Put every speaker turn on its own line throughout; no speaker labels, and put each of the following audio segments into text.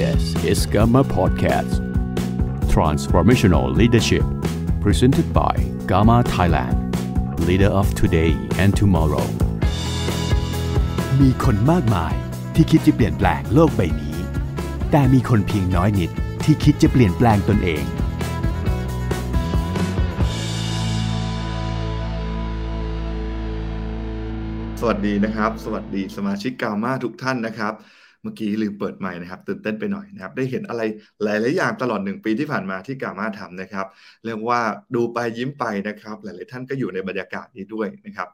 This is Gamma Podcast Transformational Leadership Presented by Gamma Thailand Leader of today and tomorrow มีคนมากมายที่คิดจะเปลี่ยนแปลงโลกใบนี้ แต่มีคนเพียงน้อยนิดที่คิดจะเปลี่ยนแปลงตนเอง
สวัสดีนะครับ สวัสดีสมาชิกกามาทุกท่านนะครับ เมื่อกี้ลืมเปิดใหม่นะครับ ตื่นเต้นไปหน่อยนะครับ ได้เห็นอะไรหลาย ๆ อย่างตลอดหนึ่งปีที่ผ่านมาที่กามาทำนะครับ เรียกว่าดูไปยิ้มไปนะครับ หลาย ๆ ท่านก็อยู่ในบรรยากาศนี้ด้วยนะครับ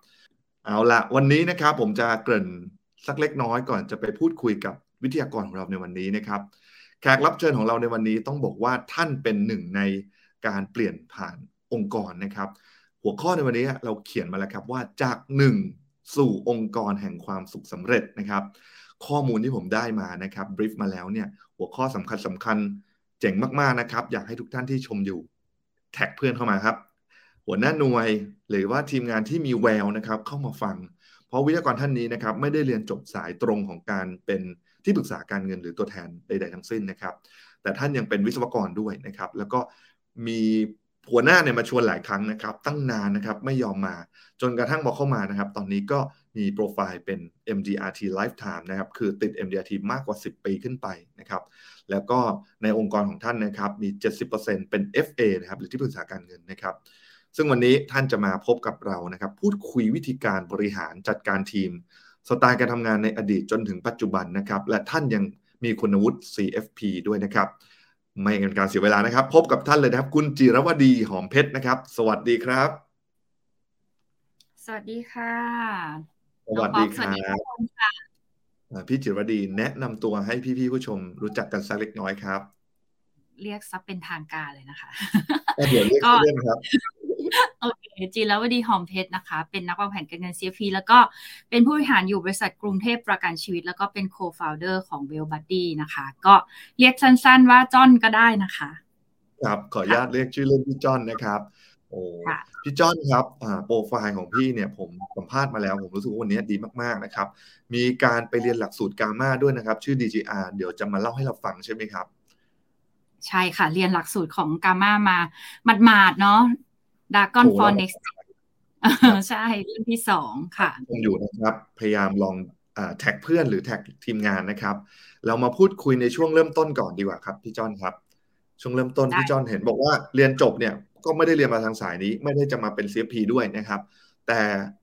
เอาละวันนี้นะครับผมจะเกริ่นสักเล็กน้อยก่อนจะไปพูดคุยกับวิทยากรของเราในวันนี้นะครับแขกรับเชิญของเราในวันนี้ต้องบอกว่าท่านเป็นหนึ่งในการเปลี่ยนผ่านองค์กรนะครับ หัวข้อในวันนี้เราเขียนมาแล้วครับว่าจากหนึ่งสู่องค์กรแห่งความสุขสำเร็จนะครับ ข้อมูลที่ผมได้มานะครับบรีฟมาแล้วเนี่ยหัวข้อสำคัญสำคัญเจ๋งมากๆนะครับ อยากให้ทุกท่านที่ชมอยู่ แท็กเพื่อนเข้ามาครับ หัวหน้าหน่วยหรือว่าทีมงานที่มีแววนะครับเข้ามาฟัง เพราะวิทยากรท่านนี้นะครับไม่ได้เรียนจบสายตรงของการเป็นที่ปรึกษาการเงินหรือตัวแทนใดๆทั้งสิ้นนะครับ แต่ท่านยังเป็นวิศวกรด้วยนะครับ แล้วก็มีหัวหน้าเนี่ยมาชวนหลายครั้งนะครับ ตั้งนานนะครับไม่ยอมมาจนกระทั่งพอเข้ามานะครับ ตอนนี้ก็ มีโปรไฟล์เป็น MDRT Lifetime นะครับ คือติด MDRT มากกว่า 10 ปีขึ้นไปนะครับ แล้วก็ในองค์กรของท่านนะครับ มี 70%เป็น FA นะครับ หรือที่ปรึกษาการเงินนะครับ ซึ่งวันนี้ท่านจะมาพบกับเรานะครับ พูดคุยวิธีการบริหารจัดการทีม สไตล์การทำงานในอดีตจนถึงปัจจุบันนะครับ และท่านยังมีคุณวุฒิ CFP ด้วยนะครับ ไม่เป็นการเสียเวลานะครับ พบกับท่านเลยนะครับ คุณจิรวดีหอมเพชรนะครับ สวัสดีครับ
สวัสดีค่ะ
สวัสดีค
น้
รั
องป๊อปสวัสดีทุ
บ
กคนค่ะ
อ่าพี่จิรวดีแนะนำตัวให้พี่ๆผู้ชมรู้จักกันสักเล็กน้อยครับ
เรียกซับเป็นทางการเลยนะคะ
อะเดี๋ยวเรียก
ก็
เรื่องครับ
โอเคจีรวดีหอมเพชรนะคะ เป็นนักวางแผนการเงิน CFP แล้วก็เป็นผู้บริหารอยู่บริษัทกรุงเทพประกันชีวิต แล้วก็เป็น co-founder ของ w e l l Buddy นะคะ ก็เรียกสั้นๆว่าจ้อนก็ได้นะคะ
ครับ ขออนุญาตเรียกชื่อเล่นพี่จ้อนนะครับ โอ้
ค่ะ
พี่จ้อนครับอ่าโปรไฟล์ของพี่เนี่ยผมสัมภาษณ์มาแล้ว ผมรู้สึกว่าวันนี้ดีมากๆนะครับ มีการไปเรียนหลักสูตรกามาด้วยนะครับ ชื่อ DGR เดี๋ยวจะมาเล่าให้เราฟังใช่ไหมครับ
ใช่ค่ะ เรียนหลักสูตรของกามามาหมาดๆเนาะ Dragon
โอ้
for
แล้ว
next ใช่รุ่นที่สองค่ะ
ยังอยู่นะครับ พยายามลองอาแท็กเพื่อนหรือแท็กทีมงานนะครับ เรามาพูดคุยในช่วงเริ่มต้นก่อนดีกว่าครับพี่จ้อนครับ ช่วงเริ่มต้น
ได้
พี่จ้อนเห็นบอกว่าเรียนจบเนี่ย ก็ไม่ได้เรียนมาทางสายนี้ ไม่ได้จะมาเป็น CFP ด้วยนะครับ แต่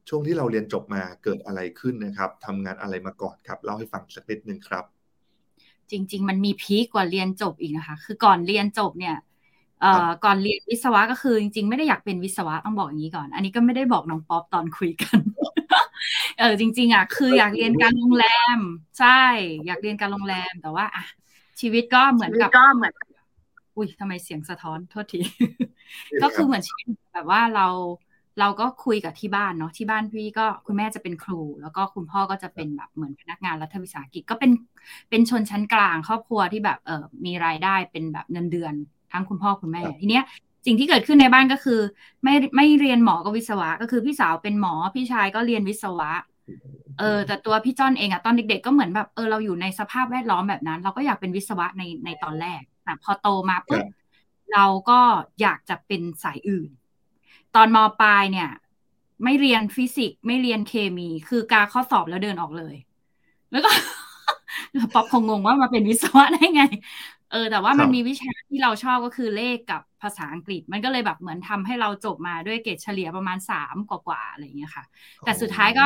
ช่วงที่เราเรียนจบมาเกิดอะไรขึ้นนะครับทำงานอะไรมาก่อนครับ เล่าให้ฟังสักนิดนึงครับ
จริง ๆ มันมีพีคกว่าเรียนจบอีกนะคะ คือก่อนเรียนจบเนี่ยเอ่อก่อนเรียนวิศวะก็คือจริงๆไม่ได้อยากเป็นวิศวะต้องบอกอย่างนี้ก่อน อันนี้ก็ไม่ได้บอกน้องป๊อปตอนคุยกันเออจริง ๆอะคืออยากเรียนการโรงแรม ใช่ อยากเรียนการโรงแรมแต่ว่าอะชีวิตก็เหมือนกับก็เหมือน อุ้ยทำไมเสียงสะท้อนโทษที ก็คือเหมือนชีวิตแบบว่าเราเราก็คุยกับที่บ้านเนาะที่บ้านพี่ก็คุณแม่จะเป็นครู แล้วก็คุณพ่อก็จะเป็นแบบเหมือนพนักงานรัฐวิสาหกิจก็เป็นเป็นชนชั้นกลางครอบครัวที่แบบเออมีรายได้เป็นแบบเงินเดือน ทั้งคุณพ่อคุณแม่
ครับ
ทีเนี้ยสิ่งที่เกิดขึ้นในบ้านก็คือ ไม่ไม่เรียนหมอก็วิศวะ ก็คือพี่สาวเป็นหมอพี่ชายก็เรียนวิศวะ เออแต่ตัวพี่จ้อนเองอะตอนเด็กๆก็เหมือนแบบเออเราอยู่ในสภาพแวดล้อมแบบนั้น เราก็อยากเป็นวิศวะในในตอนแรก แต่พอโตมาปุ๊บเราก็อยากจะเป็นสายอื่น ตอนมปลายเนี่ย ไม่เรียนฟิสิกส์ไม่เรียนเคมี คือกาข้อสอบแล้วเดินออกเลย แล้วก็ป๊อปคงงงว่ามาเป็นวิศวะได้ไง เออ แต่ว่ามัน
ครับ
มีวิชาที่เราชอบก็คือเลขกับภาษาอังกฤษ มันก็เลยแบบเหมือนทำให้เราจบมาด้วยเกรดเฉลี่ยประมาณสามกว่าๆอะไรอย่างเงี้ยค่ะ แต่สุดท้ายก็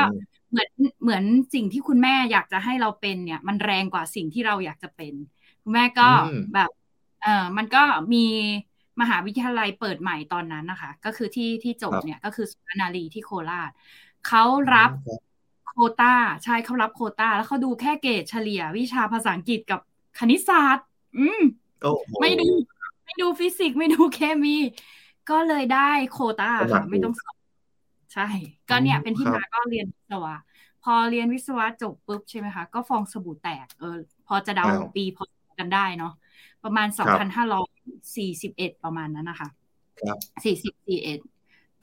เหมือนเหมือนสิ่งที่คุณแม่อยากจะให้เราเป็นเนี่ย มันแรงกว่าสิ่งที่เราอยากจะเป็น คุณแม่ก็
อืม
แบบ เออมันก็มีมหาวิทยาลัยเปิดใหม่ตอนนั้นนะคะ ก็คือที่ที่จบ
ครับ
เนี่ยก็คือสุวรรณารีที่โคราชเขารับโควต้าใช่เขารับโควต้าแล้วเขาดูแค่เกรดเฉลี่ยวิชาภาษาอังกฤษกับคณิตศาสตร์ อืม
โอ้โห
ไม่ดู ไม่ดูฟิสิกส์ไม่ดูเคมี ก็เลยได้โควต้า
สมั
ค่ะ
คร
ไม่ต้องสอบใช่ ก็เนี่ย
อืม
เป็นที่
ครับ
มาก็เรียนวิศวะ พอเรียนวิศวะจบปุ๊บใช่ไหมคะ ก็ฟองสบู่แตกเออ พอจะเดา
อ้าว
ปีพอกันได้เนาะ ประมาณสองพันห้าร้อยสี่สิบเอ็ดประมาณนั้นนะคะ
ครับ
สี่สิบสี่เอ็ด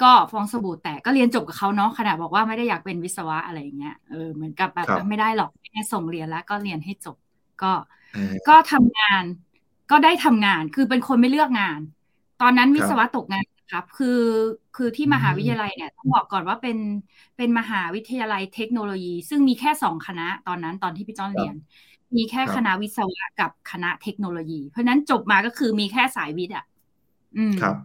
ก็ฟองสบู่แตกก็เรียนจบกับเขาเนาะขนาดบอกว่าไม่ได้อยากเป็นวิศวะอะไรอย่างเงี้ยเออเหมือนกับแบบ
ครับ
ไม่ได้หรอกแม่ส่งเรียนแล้วก็เรียนให้จบ ก็ก็ทำงานก็ได้ทำงานคือเป็นคนไม่เลือกงาน ตอนนั้นวิศวะตกงานครับคือคือที่มหาวิทยาลัยเนี่ยต้องบอกก่อนว่าเป็นเป็นมหาวิทยาลัยเทคโนโลยี ซึ่งมีแค่สองคณะตอนนั้นตอนที่พี่จ้อนเรียน มีแค่คณะวิศวะกับคณะเทคโนโลยี เพราะนั้นจบมาก็คือมีแค่สายวิทย์อะอืม
ครับ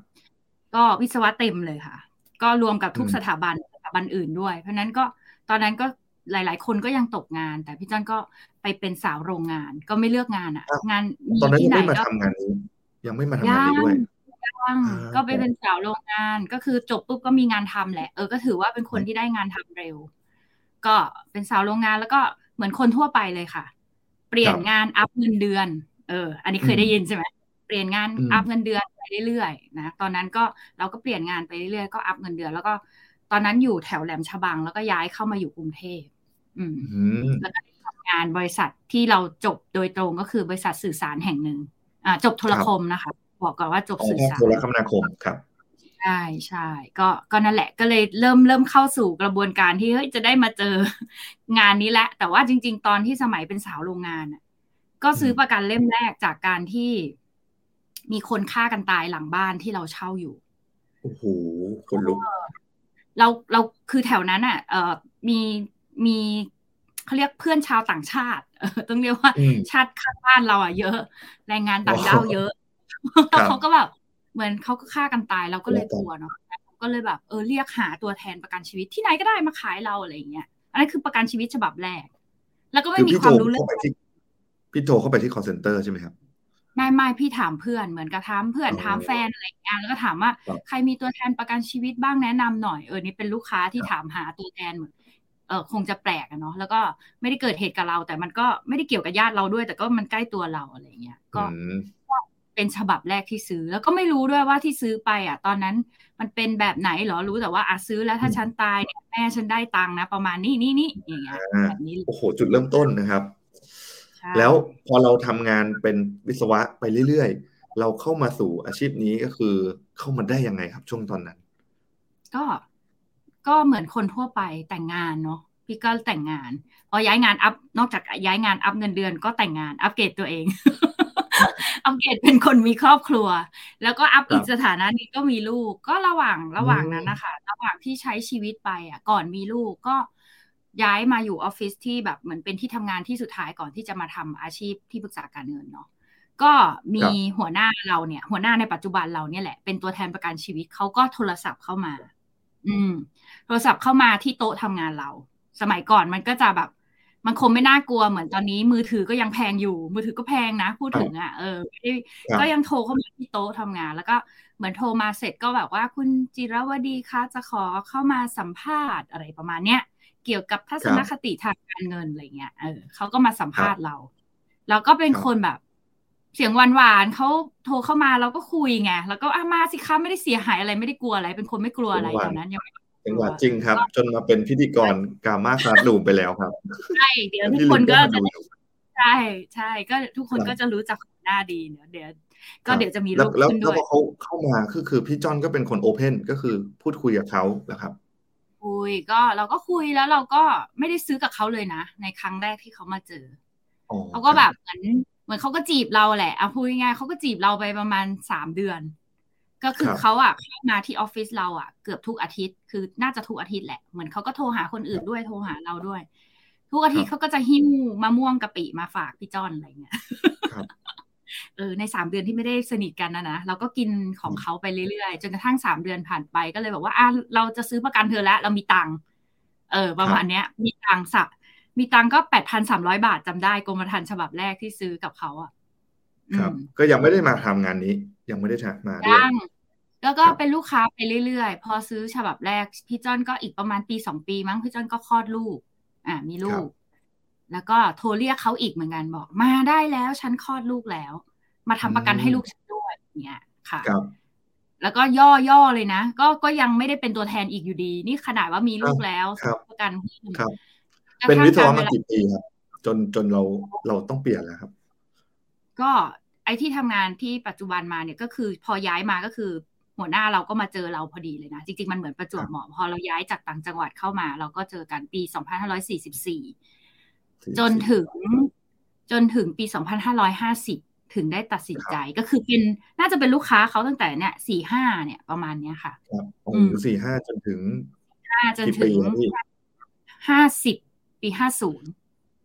ก็วิศวะเต็มเลยค่ะ ก็รวมกับทุกสถาบันสถาบันอื่นด้วย เพราะนั้นก็ตอนนั้นก็หลาย ๆ คนก็ยังตกงาน แต่พี่จ้อนก็ไปเป็นสาวโรงงาน ก็ไม่เลือกงานอะ งานมี
ตอนนั้น
ที่
ยัง
ไหน
ไม่มา
ก็
ทำงานนี้ ยังไม่มาทำงานนี้ด้วย
ยัง
อ่า
ก็ไปเป็นสาวโรงงานก็คือจบปุ๊บก็มีงานทำแหละ เออก็ถือว่าเป็นคนที่ได้งานทำเร็ว ก็เป็นสาวโรงงานแล้วก็เหมือนคนทั่วไปเลยค่ะ เปลี่ยนงานอัพเงินเดือน เออ อันนี้เคยได้ยินใช่ไหมเปลี่ยนงาน
อืม
อัพเงินเดือนไปเรื่อยๆนะตอนนั้นก็เราก็เปลี่ยนงานไปเรื่อยๆก็อัพเงินเดือน แล้วก็ตอนนั้นอยู่แถวแหลมฉบัง แล้วก็ย้ายเข้ามาอยู่กรุงเทพอืม
อืม
แล้วก็ได้ทำงานบริษัทที่เราจบโดยตรงก็คือบริษัทสื่อสารแห่งหนึ่งอ่าจบโทรคมนะคะ บอกก่อนว่าจบ
อ๋อ
สื่อสาร
โทรคมนาคมครับ
ใช่ใช่ก็ก็นั่นแหละก็เลยเริ่มเริ่มเข้าสู่กระบวนการที่เฮ้ยจะได้มาเจองานนี้แหละ แต่ว่าจริง ๆ ตอนที่สมัยเป็นสาวโรงงานน่ะก็ซื้อประกันเล่มแรกจากการที่มีคนฆ่ากันตายหลังบ้านที่เราเช่าอยู่
โอ้โหคนลุก
เราเราคือแถวนั้นอะเออมีมีเขาเรียกเพื่อนชาวต่างชาติเออต้องเรียกว่า
อืม
ชาติข้างบ้านเราอะเยอะ แรงงานต่างด้าวเยอะ
ครับ
เขาก็แบบ เหมือนเขาก็ฆ่ากันตายเราก็เลย
กลั
ก
ว
ลั
กัน
วเนาะก็เลยแบบเออเรียกหาตัวแทนประกันชีวิตที่ไหนก็ได้มาขายเราอะไรอย่างเงี้ยอันนั้นคือประกันชีวิตฉบับแรก แล้วก็ไม่
คือ
มี
พี่
ค
โทร
วามรู้เรื่อ
เข้างไปที่พี่โทรเข้าไปที่ call center ใช่ไหมครับ
ไม่ไม่พี่ถามเพื่อนเหมือนกับถามเพื่อน
อ๋อ
ถามแฟนอะไรอย่างเงี้ยแล้วก็ถามว่า
ครับ
ใครมีตัวแทนประกันชีวิตบ้างแนะนำหน่อยเออนี่เป็นลูกค้าที่ถามหาตัวแทนเหมือนเออคงจะแปลกอะเนาะแล้วก็ไม่ได้เกิดเหตุกับเรา แต่มันก็ไม่ได้เกี่ยวกับญาติเราด้วย แต่ก็มันใกล้ตัวเราอะไรอย่างเงี้ยก็
อืม
เป็นฉบับแรกที่ซื้อ แล้วก็ไม่รู้ด้วยว่าที่ซื้อไปอะ ตอนนั้นมันเป็นแบบไหนเหรอรู้แต่ว่าอะซื้อแล้วถ้า
อืม
ฉันตายเนี่ยแม่ฉันได้ตังค์นะ ประมาณนี้นี่นี่อย่างเงี้ย
อ่า
แบบนี้เลย
โอ้โหจุดเริ่มต้นนะครับ
ใช่
แล้วพอเราทำงานเป็นวิศวะไปเรื่อยๆ เราเข้ามาสู่อาชีพนี้ก็คือเข้ามาได้ยังไงครับ ช่วงตอนนั้น
ก็ก็เหมือนคนทั่วไปแต่งงานเนาะพี่ก็แต่งงานพอย้ายงานอัพนอกจากย้ายงานอัพเงินเดือนก็แต่งงานอัปเกรดตัวเอง อัปเกรดเป็นคนมีครอบครัว แล้วก็อัพ
ครับ
อีกสถานะนี้ก็มีลูก ก็ระหว่างระหว่าง
อืม
นั้นนะคะระหว่างที่ใช้ชีวิตไปอะ ก่อนมีลูกก็ย้ายมาอยู่ออฟฟิศที่แบบเหมือนเป็นที่ทำงานที่สุดท้ายก่อนที่จะมาทำอาชีพที่ปรึกษาการเงินเนาะก็มีหัวหน้าเราเนี่ย หัวหน้าในปัจจุบันเราเนี่ยแหละเป็นตัวแทนประกันชีวิตเขาก็โทรศัพท์เข้ามา อืม โทรศัพท์เข้ามาที่โต๊ะทำงานเรา สมัยก่อนมันก็จะแบบ มันคงไม่น่ากลัวเหมือนตอนนี้มือถือก็ยังแพงอยู่ มือถือก็แพงนะ พูดถึงอะเออไม่ได้
ครับ
ก็ยังโทรเข้ามาที่โต๊ะทำงาน แล้วก็เหมือนโทรมาเสร็จก็แบบว่าคุณจิรวดีคะจะขอเข้ามาสัมภาษณ์อะไรประมาณเนี้ยเกี่ยวกับทัศนคติทางการเงินอะไรเงี้ยเออเขาก็มาสัมภาษณ์เราเราก็เป็น
ครับ
คนแบบ เสียงหวานหวานๆเขาโทรเข้ามาเราก็คุยไงแล้วก็อะมาสิคะไม่ได้เสียหายอะไรไม่ได้กลัวอะไร เป็นคนไม่กลัวอะไรตอนนั้นยังไม่
จังหวะจริงครับ จนมาเป็นพิธีกรกามาคาร์ลูมไปแล้วครับ
ใช่ เดี๋ยวทุก
พี่
ค
ลิ
น
น
ก็
ก็มา
จะ
ดูอยู่
ใช่ใช่ก็ทุกคน
ครับ
ก็จะรู้จักหน้าดีเดี๋ยวเดี๋ยวก็
ครับ
เดี๋ยวจะมี
แล้
รู
ว
ป
แล้ว
ขึ้น
แล้ว
ด้วย
พอเขาเข้ามาคือคือพี่จอนก็เป็นคนโอเพนก็คือพูดคุยกับเขานะครับ
คุยก็เราก็คุยแล้วเราก็ไม่ได้ซื้อกับเขาเลยนะ ในครั้งแรกที่เขามาเจอ
อ๋อ
เขาก็แบบเหมือนเหมือนเขาก็จีบเราแหละเอาพูดง่ายๆเขาก็จีบเราไปประมาณสามเดือน ก็คือเขาอะเข้ามาที่ออฟฟิศเราอะเกือบทุกอาทิตย์ คือน่าจะทุกอาทิตย์แหละ เหมือนเขาก็โทรหาคนอื่นด้วยโทรหาเราด้วย ทุกอาทิตย์เขาก็จะหิ้วมะม่วงกะปิมาฝากพี่จอนอะไรเงี้ย
ครับ
เออในสามเดือนที่ไม่ได้สนิทกันนะนะเราก็กินของเขาไปเรื่อยๆ จนกระทั่งสามเดือนผ่านไปก็เลยบอกว่าอะเราจะซื้อประกันเธอแล้ว เรามีตังค์เออ ประมาณเนี้ย มีตังค์สักมีตังค์ก็แปดพันสามร้อยบาทจำได้กรมธรรม์ฉบับแรกที่ซื้อกับเขาอะ
ครับ
อืม
ก็ยังไม่ได้มาทำงานนี้ ยังไม่ได้ทำมาด้วย
ยังแล้วก็
ครับ
เป็นลูกค้าไปเรื่อยๆ พอซื้อฉบับแรก พี่จอนก็อีกประมาณปีสองปีมั้งพี่จอนก็คลอดลูก อ่ามีลูก แล้วก็โทรเรียกเขาอีกเหมือนกันบอก มาได้แล้วฉันคลอดลูกแล้ว มาทำประกันให้ลูกฉันด้วยอย่างเนี่ยค่ะ
ครับ
แล้วก็ย่อย่อเลยนะ ก็ก็ยังไม่ได้เป็นตัวแทนอีกอยู่ดี นี่ขนาดว่ามีลูกแล้ว
ครับ
ซื้อประกันให้
ครับ
กระ
เป็น
ทั่ง
วิศวะ
กร
มา
เวล
กี่ปีครับจนจนเราเราต้องเปลี่ยนแล้วครับ
ก็ ไอ้ที่ทำงานที่ปัจจุบันมาเนี่ยก็คือพอย้ายมาก็คือหัวหน้าเราก็มาเจอเราพอดีเลยนะ จริงๆ มันเหมือนประจวบเหมาะพอเราย้ายจากต่างจังหวัดเข้ามา เราก็เจอกันปี 2544 จนถึงจนถึงปี 2550 ถึงได้ตัดสินใจก็คือเป็นน่าจะเป็นลูกค้าเขาตั้งแต่เนี่ยสี่ห้าเนี่ยประมาณเนี้ยค่ะ
ครับโอ้สี่ห้าจนถึง
ห้าจนถึงห้าสิบปีห้าศูนย์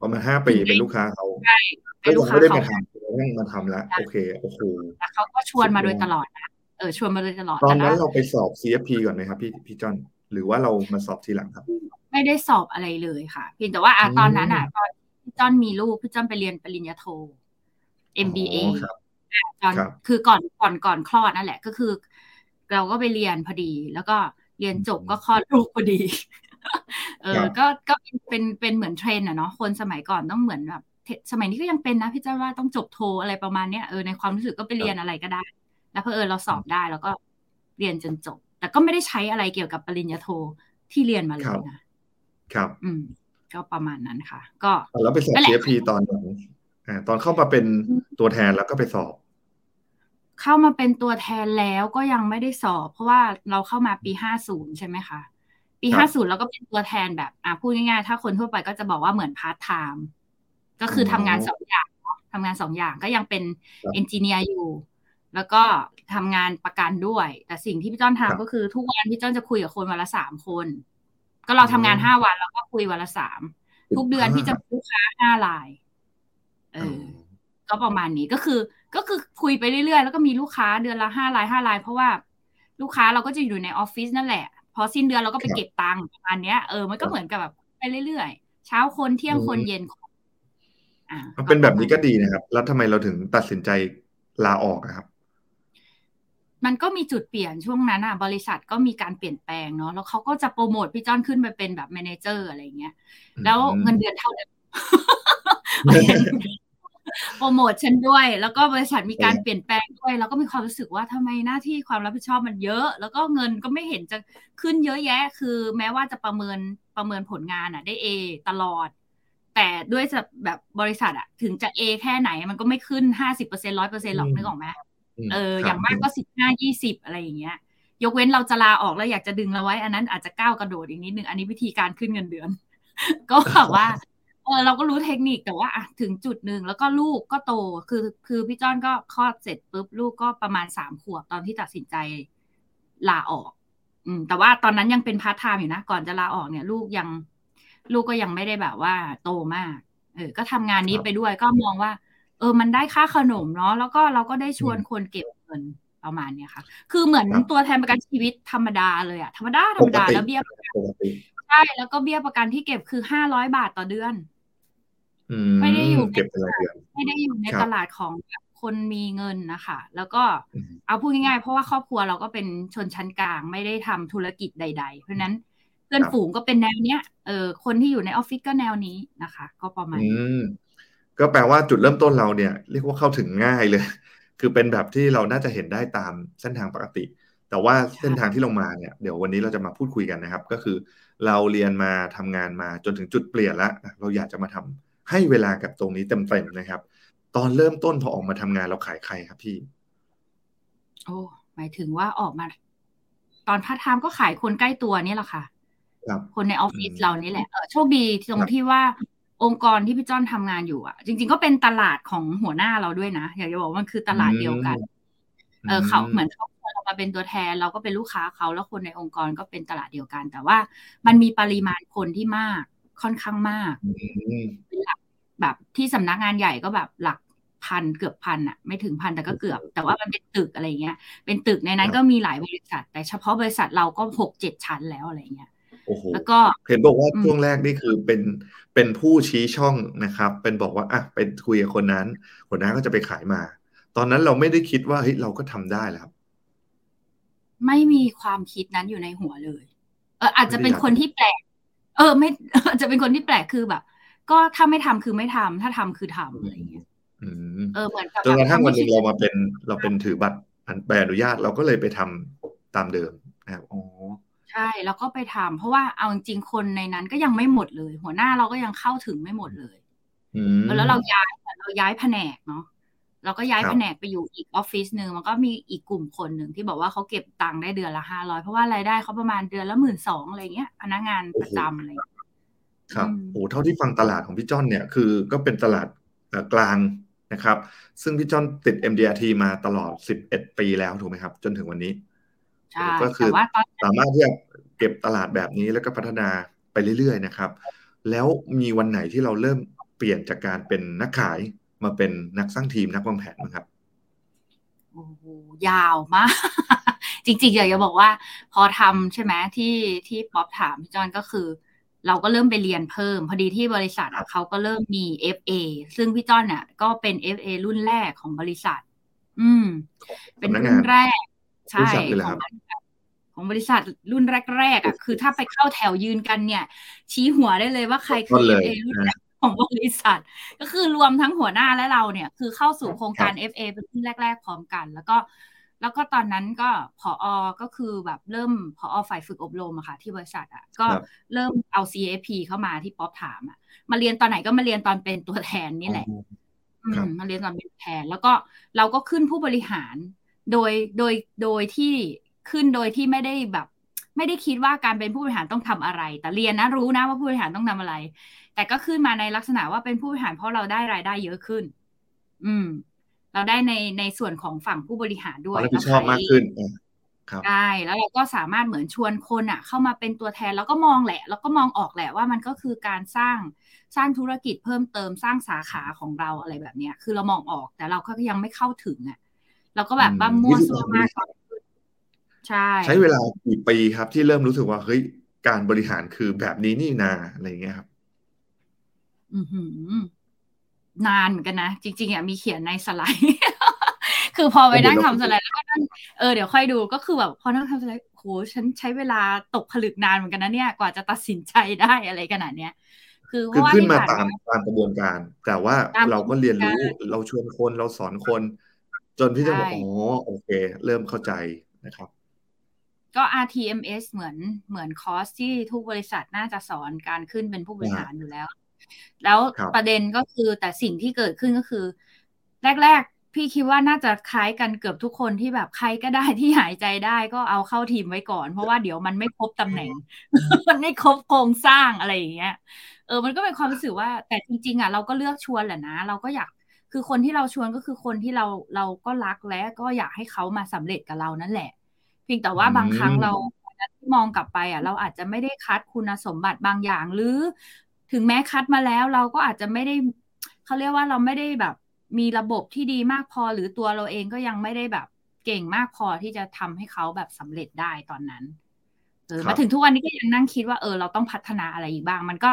ประมาณห้าปีเป็นลูกค้าเขา
ใช่
เป็นลูกค้าไม่ได้มา ทำนั่งมาทำแล้วโอเคโอ้โห
แล้วเขาก็ชวนมาโดยตลอดนะเออชวนมาโดยตลอด
ตอนนั้นเราไปสอบ CFP ก่อนไหมครับพี่พี่จอนหรือว่าเรามาสอบทีหลังครับ
ไม่ได้สอบอะไรเลยค่ะเพียงแต่ว่าตอนนั้นอะตอนพี่จอนมีลูกพี่จอนไปเรียนปริญญาโท MBA ตอนคือก่อนก่อนก่อนคลอดนั่นแหละ ก็คือ เราก็ไปเรียนพอดี แล้วก็เรียนจบก็คลอดลูกพอดี เออก็ก็เป็นเป็นเหมือนเทรนอะเนาะคนสมัยก่อนต้องเหมือนแบบ สมัยนี้ก็ยังเป็นนะพี่เจ้าว่าต้องจบโทอะไรประมาณเนี้ยเออในความรู้สึกก็ไปเรียนอะไรก็ได้ แล้วเพอเออเราสอบได้แล้วก็เรียนจนจบ แต่ก็ไม่ได้ใช้อะไรเกี่ยวกับปริญญาโทที่เรียนมาเลยนะครับ อืม ก็ประมาณนั้นค่ะ ก็
แล้วไปสอบ CFP ตอนอ่าตอนเข้ามาเป็นตัวแทนแล้วก็ไปสอบ
เข้ามาเป็นตัวแทนแล้วก็ยังไม่ได้สอบ เพราะว่าเราเข้ามาปีห้าศูนย์ใช่ไหมคะปีห้าศูนย์เราก็เป็นตัวแทนแบบอ่าพูดง่ายๆ ถ้าคนทั่วไปก็จะบอกว่าเหมือนพาร์ทไทม์ ก็คือทำงานสองอย่างทำงานสองอย่างก็ยังเป็นเอนจิเนียร์อยู่ แล้วก็ทำงานประกันด้วย แต่สิ่งที่พี่จ้อนทำก็คือทุกวันพี่จ้อนจะคุยกับคนวันละสามคน ก็เราทำงานห้าวันแล้วก็คุยวันละสามทุกเดือนที่จะลูกค้าห้ารายเออก็ประมาณนี้ก็คือ ก็คือคุยไปเรื่อยๆ แล้วก็มีลูกค้าเดือนละห้ารายห้าราย เพราะว่าลูกค้าเราก็จะอยู่ในออฟฟิศนั่นแหละ พอสิ้นเดือนเราก็ไปเก็บตังค์ประมาณเนี้ยเออมันก็เหมือนกับแบบไปเรื่อยๆ เช้าคนเที่ยงคนเย็นคน
อ่าเป็นแบบนี้ก็ดีนะครับ แล้วทำไมเราถึงตัดสินใจลาออกครับ
มันก็มีจุดเปลี่ยนช่วงนั้นอะ บริษัทก็มีการเปลี่ยนแปลงเนาะแล้วเขาก็จะโปรโมทพี่จ้อนขึ้นไปเป็นแบบ manager อะไรเงี้ยแล้วเงินเดือนเท่าเดิมโปรโมทฉันด้วย แล้วก็บริษัทมีการเปลี่ยนแปลงด้วย แล้วก็มีความรู้สึกว่าทำไมหน้าที่ความรับผิดชอบมันเยอะ แล้วก็เงินก็ไม่เห็นจะขึ้นเยอะแยะ คือ แม้ว่าจะประเมินประเมินผลงานอะ ได้เอตลอด แต่ด้วยแบบบริษัทอะถึงจะเอแค่ไหนมันก็ไม่ขึ้นห้าสิบเปอร์เซ็นร้อยเปอร์เซ็นหรอกนึกออกไหมเอออย่างมากก็สิบห้ายี่สิบอะไรอย่างเงี้ย ยกเว้นเราจะลาออกแล้วอยากจะดึงเราไว้ อันนั้นอาจจะก้าวกระโดดอีกนิดนึงอันนี้วิธีการขึ้นเงินเดือน ก็แบบว่าเออเราก็รู้เทคนิคแต่ว่าอะถึงจุดหนึ่งแล้วก็ลูกก็โตคือคือพี่จ้อนก็คลอดเสร็จปุ๊บลูกก็ประมาณสามขวบตอนที่ตัดสินใจลาออก อืมแต่ว่าตอนนั้นยังเป็นพาร์ทไทม์อยู่นะก่อนจะลาออกเนี่ย ลูกยัง ลูกก็ยังไม่ได้แบบว่าโตมาก เออ ก็ทำงานนี้ไปด้วยก็มองว่า เออ มันได้ค่าขนมเนาะแล้วก็เราก็ได้ชวนคนเก็บเงินประมาณเนี้ยค่ะ คือเหมือนตัวแทนประกันชีวิตธรรมดาเลยอะธรรมดาธรรมดาแล้วเบี้ยประกันใช่แล้วก็เบี้ยประกันที่เก็บคือห้าร้อยบาทต่อเดือนไม่ได้อยู่
เก็บเป็นรายเดือน
ไม่ได้อยู่ในตลาดของคนมีเงินนะคะ แล้วก็เอาพูดง่ายๆ เพราะว่าครอบครัวเราก็เป็นชนชั้นกลางไม่ได้ทำธุรกิจใด ๆ เพราะนั้น เพื่อนฝูงก็เป็นแนวเนี้ยเออคนที่อยู่ในออฟฟิศก็แนวนี้นะคะ ก็ประมาณ
ก็แปลว่าจุดเริ่มต้นเราเนี่ย เรียกว่าเข้าถึงง่ายเลย คือเป็นแบบที่เราน่าจะเห็นได้ตามเส้นทางปกติ แต่ว่าเส้นทางที่ลงมาเนี่ยเดี๋ยววันนี้เราจะมาพูดคุยกันนะครับ ก็คือเราเรียนมาทำงานมาจนถึงจุดเปลี่ยนแล้วเราอยากจะมาทำให้เวลากับตรงนี้เต็มๆนะครับ ตอนเริ่มต้นพอออกมาทำงานเราขายใครครับพี่
โอ้หมายถึงว่าออกมา ตอนพาร์ทไทม์ก็ขายคนใกล้ตัวนี่แหละค่ะ
ครับ
คนในออฟฟิศเรานี่แหละเออโชคดีตรงที่ว่าองค์กรที่พี่จ้อนทำงานอยู่อะ จริง ๆ ก็เป็นตลาดของหัวหน้าเราด้วยนะอยากจะบอกว่ามันคือตลาดเดียวกัน เออเขาเหมือนเขาเรามาเป็นตัวแทนเราก็เป็นลูกค้าเขาแล้วคนในองค์กรก็เป็นตลาดเดียวกัน แต่ว่ามันมีปริมาณคนที่มากค่อนข้างมากเป็นหลักแบบที่สำนักงานใหญ่ก็แบบหลักพันเกือบพันอะไม่ถึงพันแต่ก็เกือบ แต่ว่ามันเป็นตึกอะไรเงี้ย เป็นตึกในนั้นก็มีหลายบริษัท แต่เฉพาะบริษัทเราก็หกเจ็ดชั้นแล้วอะไรเงี้ย แล้วก็
เห็นบอกว่าช่วงแรกนี่คือเป็นเป็นผู้ชี้ช่องนะครับ เป็นบอกว่าอะไปคุยกับคนนั้นคนนั้นก็จะไปขายมา ตอนนั้นเราไม่ได้คิดว่าเฮ้ยเราก็ทำได้แล้วครับ
ไม่มีความคิดนั้นอยู่ในหัวเลย เอออาจจะเป็นคนที่แปลก เออ ไม่อาจจะเป็นคนที่แปลกคือแบบ ก็ถ้าไม่ทำคือไม่ทำถ้าทำคือทำอะไรอย่างเงี้ยเออเหมือนกับ
จนกระทั่งวันนึงเรามาเป็นเราเป็นถือบัตรใบอนุญาตเราก็เลยไปทำตามเดิมนะครับอ๋อ
ใช่ แล้วก็ไปทำเพราะว่าเอาจริงคนในนั้นก็ยังไม่หมดเลย หัวหน้าเราก็ยังเข้าถึงไม่หมดเลยแล้วเราย้ายเราย้ายแผนกเนาะเราก็ย้ายแผนกไปอยู่อีกออฟฟิศหนึ่งมันก็มีอีกกลุ่มคนหนึ่งที่บอกว่าเขาเก็บตังค์ได้เดือนละห้าร้อยเพราะว่ารายได้เขาประมาณเดือนละหมื่นสองอะไรเงี้ยพนักงานประจำอะไร
ครับโอ้เท่าที่ฟังตลาดของพี่จ้อนเนี่ยคือก็เป็นตลาดกลางนะครับ ซึ่งพี่จอนติด MDRT มาตลอด 11 ปีแล้วถูกไหมครับ จนถึงวันนี้
ใช่
ก็คือ
แต่ว่าตอน
สามารถที่จะ เก็บตลาดแบบนี้แล้วก็พัฒนาไปเรื่อยๆนะครับ แล้วมีวันไหนที่เราเริ่มเปลี่ยนจากการเป็นนักขายมาเป็นนักสร้างทีมนักวางแผนมั้งครับ
โอ้โหยาวมาก จริงๆอยากจะบอกว่า พอทำใช่ไหมที่ที่ป๊อปถามพี่จอนก็คือ เราก็เริ่มไปเรียนเพิ่ม พอดีที่บริษัท
ครั
อะ
บ
เขาก็เริ่มมี FA ซึ่งพี่จอนเนี่ยก็เป็น FA รุ่นแรกของบริษัท อืม เป็น
สำนัก
รุ่
งาน
นแรก
บ
ใช่
ริษัทเลยเหรอ
ข
ค
อ
รั
ง
บ
บริษัท ของบริษัทรุ่นแรก ๆอะคือถ้าไปเข้าแถวยืนกันเนี่ย ชี้หัวได้เลยว่าใครคื
ต้
อน
เลย
FA รุ่นแรกของบริษัท ก็คือรวมทั้งหัวหน้าและเราเนี่ย คือเข้าสู่โครงการ FA เป็นรุ่นแรก ๆ พร้อมกัน แล้วก็ แล้วก็ตอนนั้นก็ผออก็คือแบบเริ่มผอฝ่ายฝึกอบรมอะค่ะ ที่บริษัทอะก็
ครับ
เริ่มเอา CFP เข้ามาที่ป๊อปถามอะมาเรียนตอนไหนก็มาเรียนตอนเป็นตัวแทนนี่แหละอื
ครับ
มมาเรียนตอนเป็นแทน แล้วก็เราก็ขึ้นผู้บริหารโดยโดยโดยที่ ขึ้นโดยที่ไม่ได้แบบ ไม่ได้คิดว่าการเป็นผู้บริหารต้องทำอะไร แต่เรียนนะรู้นะว่าผู้บริหารต้องทำอะไร แต่ก็ขึ้นมาในลักษณะว่าเป็นผู้บริหารเพราะเราได้รายได้เยอะขึ้น อืม เราได้ในในส่วนของฝั่งผู้บริหารด้
คววาม
ย
รับผิดชอบมากขึ้นอะครับ
ใช่แล้วเราก็สามารถเหมือนชวนคนอะ เข้ามาเป็นตัวแทนแล้วก็มองแหละ แล้วก็มองออกแหละว่ามันก็คือการสร้างสร้างธุรกิจเพิ่มเติมสร้างสาขาของเราอะไรแบบเนี้ย คือเรามองออกแต่เราก็ยังไม่เข้าถึงอะเราก็แบบว่ามั่วซั่วมาก ใช่
ใช้เวลากี่ปีครับที่เริ่มรู้สึกว่าเฮ้ยการบริหารคือแบบนี้นี่นาอะไรอย่างเงี้ยครับ
อือหือนานเหมือนกันนะ จริงๆอะมีเขียนในสไลด์ คือพอไปนั่งทำสไลด์แล้วก็นั่งเออเดี๋ยวค่อยดูก็คือแบบพอนั่งทำสไลด์โหฉันใช้เวลาตกผลึกนานเหมือนกันนะเนี่ยกว่าจะตัดสินใจได้อะไรขนาดเนี้ยคือเพ
คือ
ราะว่า
ขึ้น
ที่
มา
ผ่าน
ตามตามกระบวนการ แต่ว่า
ตาม
เราก็เรียนรู้
กระบวนการ
เราชวนคนเราสอนคน จนพี่จะบอก
ใช่
อ๋อโอเค เริ่มเข้าใจนะครับ
ก็ RTMS เหมือนเหมือนคอร์สที่ทุกบริษัทน่าจะสอนการขึ้นเป็นผู้บริหารอยู่แล้ว แล้ว
ครับ
ประเด็นก็คือแต่สิ่งที่เกิดขึ้นก็คือ แรก ๆ พี่คิดว่าน่าจะคล้ายกันเกือบทุกคนที่แบบใครก็ได้ที่หายใจได้ก็เอาเข้าทีมไว้ก่อน เพราะว่าเดี๋ยวมันไม่ครบตำแหน่ง มันไม่ครบโครงสร้างอะไรอย่างเงี้ยเออมันก็เป็นความรู้สึกว่าแต่จริง ๆอะเราก็เลือกชวนแหละนะ เราก็อยากคือคนที่เราชวนก็คือคนที่เราเราก็รักและก็อยากให้เขามาสำเร็จกับเรานั่นแหละ เพียงแต่ว่า
อืม
บางครั้งเราที่มองกลับไปอะเราอาจจะไม่ได้คัดคุณสมบัติบางอย่าง หรือถึงแม้คัดมาแล้วเราก็อาจจะไม่ได้เขาเรียกว่าเราไม่ได้แบบมีระบบที่ดีมากพอ หรือตัวเราเองก็ยังไม่ได้แบบเก่งมากพอที่จะทำให้เขาแบบสำเร็จได้ตอนนั้นเออ
ครับ
มาถึงทุกวันนี้ก็ยังนั่งคิดว่าเออเราต้องพัฒนาอะไรอีกบ้าง มันก็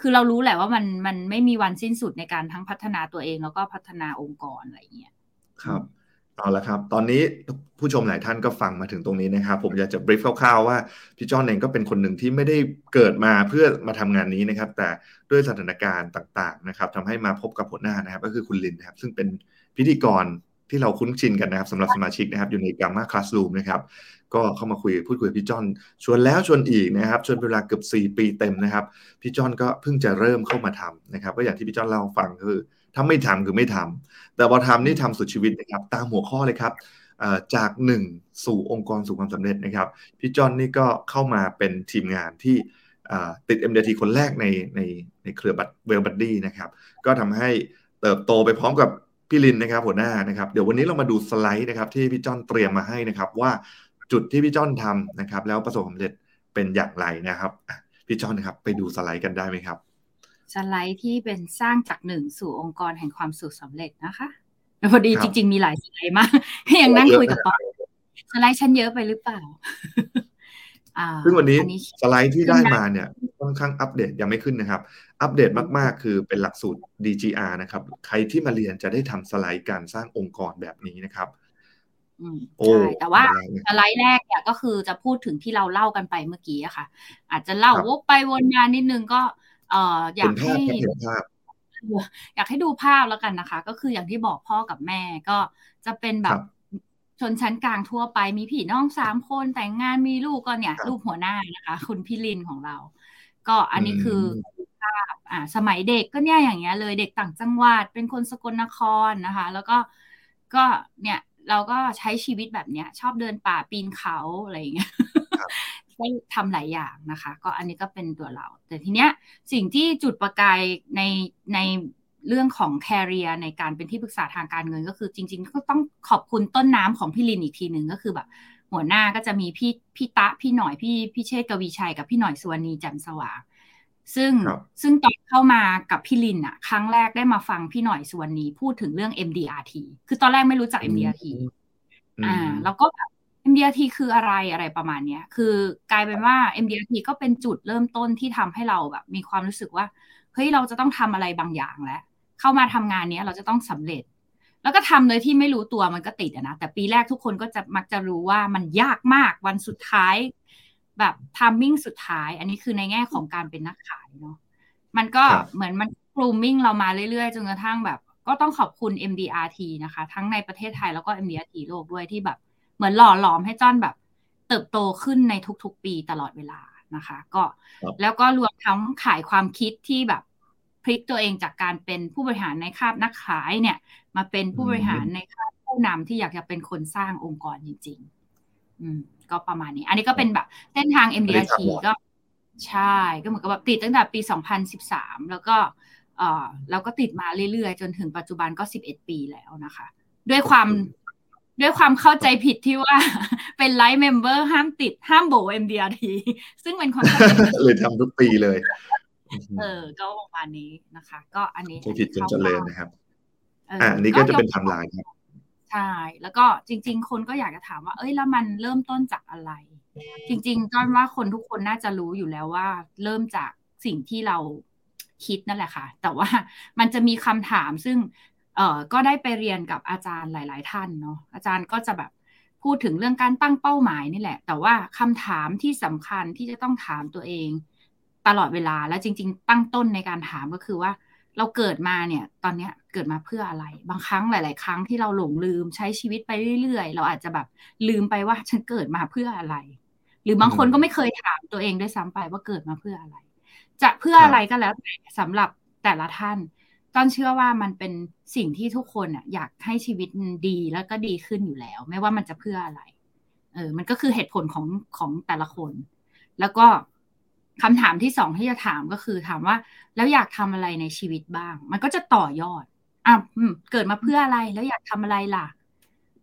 คือเรารู้แหละว่ามันมันไม่มีวันสิ้นสุดในการทั้งพัฒนาตัวเองแล้วก็พัฒนาองค์กรอะไรอย่างเงี้ย
ครับ เอาละครับ ตอนนี้ผู้ชมหลายท่านก็ฟังมาถึงตรงนี้นะครับ ผมอยากจะบรีฟคร่าวๆว่าพี่จอนเองก็เป็นคนหนึ่งที่ไม่ได้เกิดมาเพื่อมาทำงานนี้นะครับ แต่ด้วยสถานการณ์ต่างๆนะครับทำให้มาพบกับหัวหน้านะครับ ก็คือคุณลินนะครับ ซึ่งเป็นพิธีกรที่เราคุ้นชินกันนะครับสำหรับสมาชิกนะครับ อยู่ในกามาคลาส o ูมนะครับ ก็เข้ามาคุยพูดคุยกับพี่จ้อนชวนแล้วชวนอีกนะครับชวนเวลาเกือบ4 ปีเต็มนะครับ พี่จ้อนก็เพิ่งจะเริ่มเข้ามาทำนะครับ ก็อย่างที่พี่จ้อนเล่าฟังคือ ถ้าไม่ทำคือไม่ทำแต่พอทำนี่ทำสุดชีวิตนะครับ ตามหัวข้อเลยครับจากหนึ่งสู่องค์กรสู่ความสำเร็จนะครับพี่จ้อนนี่ก็เข้ามาเป็นทีมงานที่ติด MDRT คนแรกในในในเครือบัตเวลบัดดี้นะครับก็ทำให้เติบโตไปพร้อมกับพี่ลินนะครับหัวหน้านะครับเดี๋ยววันนี้เรามาดูสไลด์นะครับที่พี่จ้อนเตรียมมาให้นะครับว่าจุดที่พี่จอนทำนะครับแล้วประสบความสำเร็จเป็นอย่างไรนะครับพี่จอนนะครับไปดูสไลด์กันได้ไหมครับ
สไลด์ที่เป็นสร้างจากหนึ่งสู่องค์กรแห่งความสุขสำเร็จนะคะพอดี
ครับ
จริง ๆ มีหลายสไลด์มากยังนั่งคุยกับป๊อปสไลด์ฉันเยอะไปหรือเปล่าอ่า
ซึ่งวันนี้
อั
สไลด์ที่
ขึ้น
ได้
นะ
มาเนี่ยค่อนข้างอัปเดตยังไม่ขึ้นนะครับ อัปเดตมากๆ คือเป็นหลักสูตร DGR นะครับ ใครที่มาเรียนจะได้ทำสไลด์การสร้างองค์กรแบบนี้นะครับ
อืม
โอ้
ใช่แต่ว่า
อะไรเนี่ย
สไลด์แรกเนี่ยก็คือจะพูดถึงที่เราเล่ากันไปเมื่อกี้อะค่ะ อาจจะเล่า
ครับ
วกไปวนมานิดนึงก็ เอ่ออยา
เห็
ก
นภา
ให้
พครับเห็นภาพ
อยากให้ดูภาพแล้วกันนะคะ ก็คืออย่างที่บอกพ่อกับแม่ก็จะเป็นแบ
ครับบ
ชนชั้นกลางทั่วไปมีพี่น้องสามคนแต่งงานมีลูกก็เนี่ย
ครับ
รูปหัวหน้านะคะ คุณพี่ลินของเรา ก็อันนี้คืออ
ม
ภาพอ่าสมัยเด็กก็เนี่ยอย่างเงี้ยเลยเด็กต่างจังหวัดเป็นคนสกลนครนะคะ แล้วก็ก็เนี่ยเราก็ใช้ชีวิตแบบเนี้ย ชอบเดินป่าปีนเขาอะไรอย่างเงี้ย
ครับ
ได้ทำหลายอย่างนะคะ ก็อันนี้ก็เป็นตัวเรา แต่ทีเนี้ยสิ่งที่จุดประกายในในเรื่องของแคริเอร์ในการเป็นที่ปรึกษาทางการเงินก็คือจริง ๆ ก็ต้องขอบคุณต้นน้ำของพี่ลินอีกทีหนึ่งก็คือแบบ หัวหน้าก็จะมีพี่พี่ตะพี่หน่อยพี่พี่เชษกวีชัยกับพี่หน่อยสุวรรณีแจ่มสว่างซึ่งซึ่งตอนเข้ามากับพี่ลินอะครั้งแรกได้มาฟังพี่หน่อยสุวรรณีพูดถึงเรื่อง MDRT คือตอนแรกไม่รู้จัก MDRT อ่าแล้วก็แบบ MDRT คืออะไรอะไรประมาณเนี้ย คือกลายเป็นว่า MDRT ก็เป็นจุดเริ่มต้นที่ทำให้เราแบบมีความรู้สึกว่า เฮ้ยเราจะต้องทำอะไรบางอย่างแล้ว เข้ามาทำงานเนี้ยเราจะต้องสำเร็จ แล้วก็ทำโดยที่ไม่รู้ตัวมันก็ติดนะ แต่ปีแรกทุกคนก็จะมักจะรู้ว่ามันยากมากวันสุดท้าย แบบ timing สุดท้าย อันนี้คือในแง่ของการเป็นนักขายเนาะ มันก็เหมือนมัน grooming เรามาเรื่อยๆจนกระทั่งแบบ ก็ต้องขอบคุณ MDRT นะคะ ทั้งในประเทศไทยแล้วก็ MDRT โลกด้วยที่แบบ เหมือนหล่อหลอมให้จ้อนแบบเติบโตขึ้นในทุกๆปีตลอดเวลานะคะ ก็แล้วก็รวมทั้งขายความคิดที่แบบพลิกตัวเองจากการเป็นผู้บริหารในคราบนักขายเนี่ย มาเป็นผู้บริหารในคราบผู้นำที่อยากจะเป็นคนสร้างองค์กรจริง ๆ อืม ก็ประมาณนี้ อันนี้ก็เป็นแบบเส้นทาง MDRT ก็ใช่ก็เหมือนกับแบบติดตั้งแต่ปี 2013 แล้วก็เออแล้วก็ติดมาเรื่อยๆ จนถึงปัจจุบันก็ 11 ปีแล้วนะคะ ด้วยความ ด้วยความเข้าใจผิดที่ว่าเป็น life member ห้ามติดห้ามโบ MDRT ซึ่งเป็นความ
เลยทำทุกปีเลย
เออ ก็ประมาณนี้นะคะ ก็อันนี้
ผิดจนเจริญนะครับ อ่านี้ก็จะเป็นทำลายครับ
ใช่ แล้วก็จริง ๆ คนก็อยากจะถามว่า เอ้ยแล้วมันเริ่มต้นจากอะไร จริงๆก็ว่าคนทุกคนน่าจะรู้อยู่แล้วว่า เริ่มจากสิ่งที่เราคิดนั่นแหละค่ะ แต่ว่ามันจะมีคำถามซึ่ง เอ่อก็ได้ไปเรียนกับอาจารย์หลาย ๆ ท่านเนาะอาจารย์ก็จะแบบพูดถึงเรื่องการตั้งเป้าหมายนี่แหละ แต่ว่าคำถามที่สำคัญที่จะต้องถามตัวเองตลอดเวลาและจริง ๆ ตั้งต้นในการถามก็คือว่าเราเกิดมาเนี่ย ตอนเนี้ยเกิดมาเพื่ออะไร บางครั้งหลาย ๆ ครั้งที่เราหลงลืมใช้ชีวิตไปเรื่อย ๆ เราอาจจะแบบลืมไปว่าฉันเกิดมาเพื่ออะไร หรือบางคนก็ไม่เคยถามตัวเองด้วยซ้ำไปว่าเกิดมาเพื่ออะไร จะเพื่ออะไรก็แล้วแต่สำหรับแต่ละท่าน ต้นเชื่อว่ามันเป็นสิ่งที่ทุกคนอะอยากให้ชีวิตดีแล้วก็ดีขึ้นอยู่แล้ว ไม่ว่ามันจะเพื่ออะไร เออ มันก็คือเหตุผลของของแต่ละคน แล้วก็คำถามที่สองที่จะถามก็คือถามว่า แล้วอยากทำอะไรในชีวิตบ้าง มันก็จะต่อยอดอะเกิดมาเพื่ออะไรแล้วอยากทำอะไรล่ะ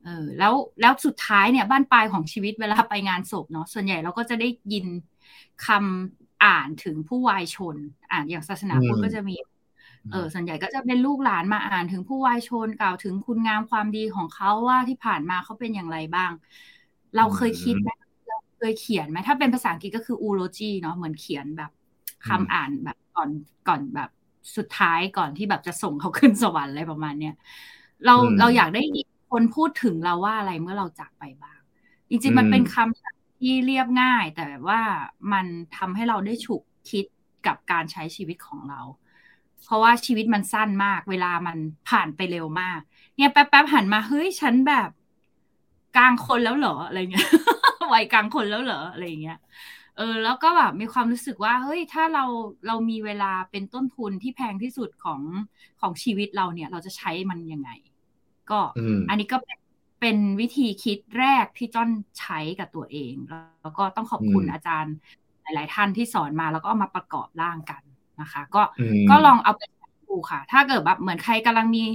เออ แล้วแล้วสุดท้ายเนี่ย บ้านปลายของชีวิตเวลาไปงานศพเนาะส่วนใหญ่เราก็จะได้ยินคำอ่านถึงผู้วายชน อ่านอย่างศาสนาพุทธก็จะมี เออส่วนใหญ่ก็จะเป็นลูกหลานมาอ่านถึงผู้วายชนกล่าวถึงคุณงามความดีของเขาว่าที่ผ่านมาเขาเป็นอย่างไรบ้าง เราเคยคิดไหมเคยเขียนไหมถ้าเป็นภาษาอังกฤษก็คือ eulogy เนาะเหมือนเขียนแบบคำอ่านแบบก่อนก่อนแบบสุดท้ายก่อนที่แบบจะส่งเขาขึ้นสวรรค์อะไรประมาณเนี้ยเราเราอยากได้คนพูดถึงเราว่าอะไรเมื่อเราจากไปบ้าง จริงๆมันเป็นคำที่เรียบง่าย แต่ว่ามันทำให้เราได้ฉุกคิดกับการใช้ชีวิตของเรา เพราะว่าชีวิตมันสั้นมาก เวลามันผ่านไปเร็วมาก เนี่ยแป๊บๆหันมาเฮ้ยฉันแบบกลางคนแล้วเหรออะไรเงี้ยวัยกลางคนแล้วเหรออะไรเงี้ยเออแล้วก็แบบมีความรู้สึกว่าเฮ้ยถ้าเราเรามีเวลาเป็นต้นทุนที่แพงที่สุดของของชีวิตเราเนี่ย เราจะใช้มันยังไง ก็อันนี้ก็เป็นวิธีคิดแรกที่จ้อนใช้กับตัวเอง แล้วก็ต้องขอบคุณอาจารย์หลาย ๆ ท่านที่สอนมาแล้วก็เอามาประกอบร่างกัน นะคะ ก็ก็ลองเอาไปดูค่ะ ถ้าเกิดแบบเหมือนใครกำลังมี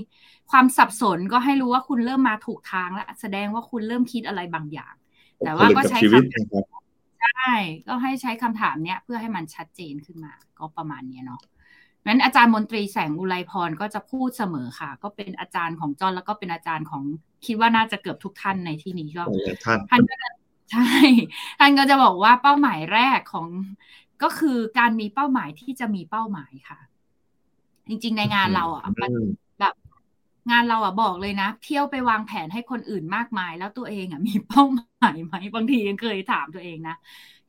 ความสับสนก็ให้รู้ว่าคุณเริ่มมาถูกทางแล้ว แสดงว่าคุณเริ่มคิดอะไรบางอย่าง แต่ว่าก็ใช้คำใช่ก็ให้ใช้คำถามเนี้ยเพื่อให้มันชัดเจนขึ้นมา ก็ประมาณนี้เนาะนั้นอาจารย์มนตรีแสงอุไรพรก็จะพูดเสมอค่ะ ก็เป็นอาจารย์ของจอนแล้วก็เป็นอาจารย์ของคิดว่าน่าจะเกือบทุกท่านในที่นี้ก็ท่านก็ใช่ท่านก็จะบอกว่าเป้าหมายแรกของ ก็คือการมีเป้าหมายที่จะมีเป้าหมายค่ะ จริง ๆ ในงานเราอะมันงานเราอะบอกเลยนะ เที่ยวไปวางแผนให้คนอื่นมากมาย แล้วตัวเองอะมีเป้าหมายไหมบางทียังเคยถามตัวเองนะ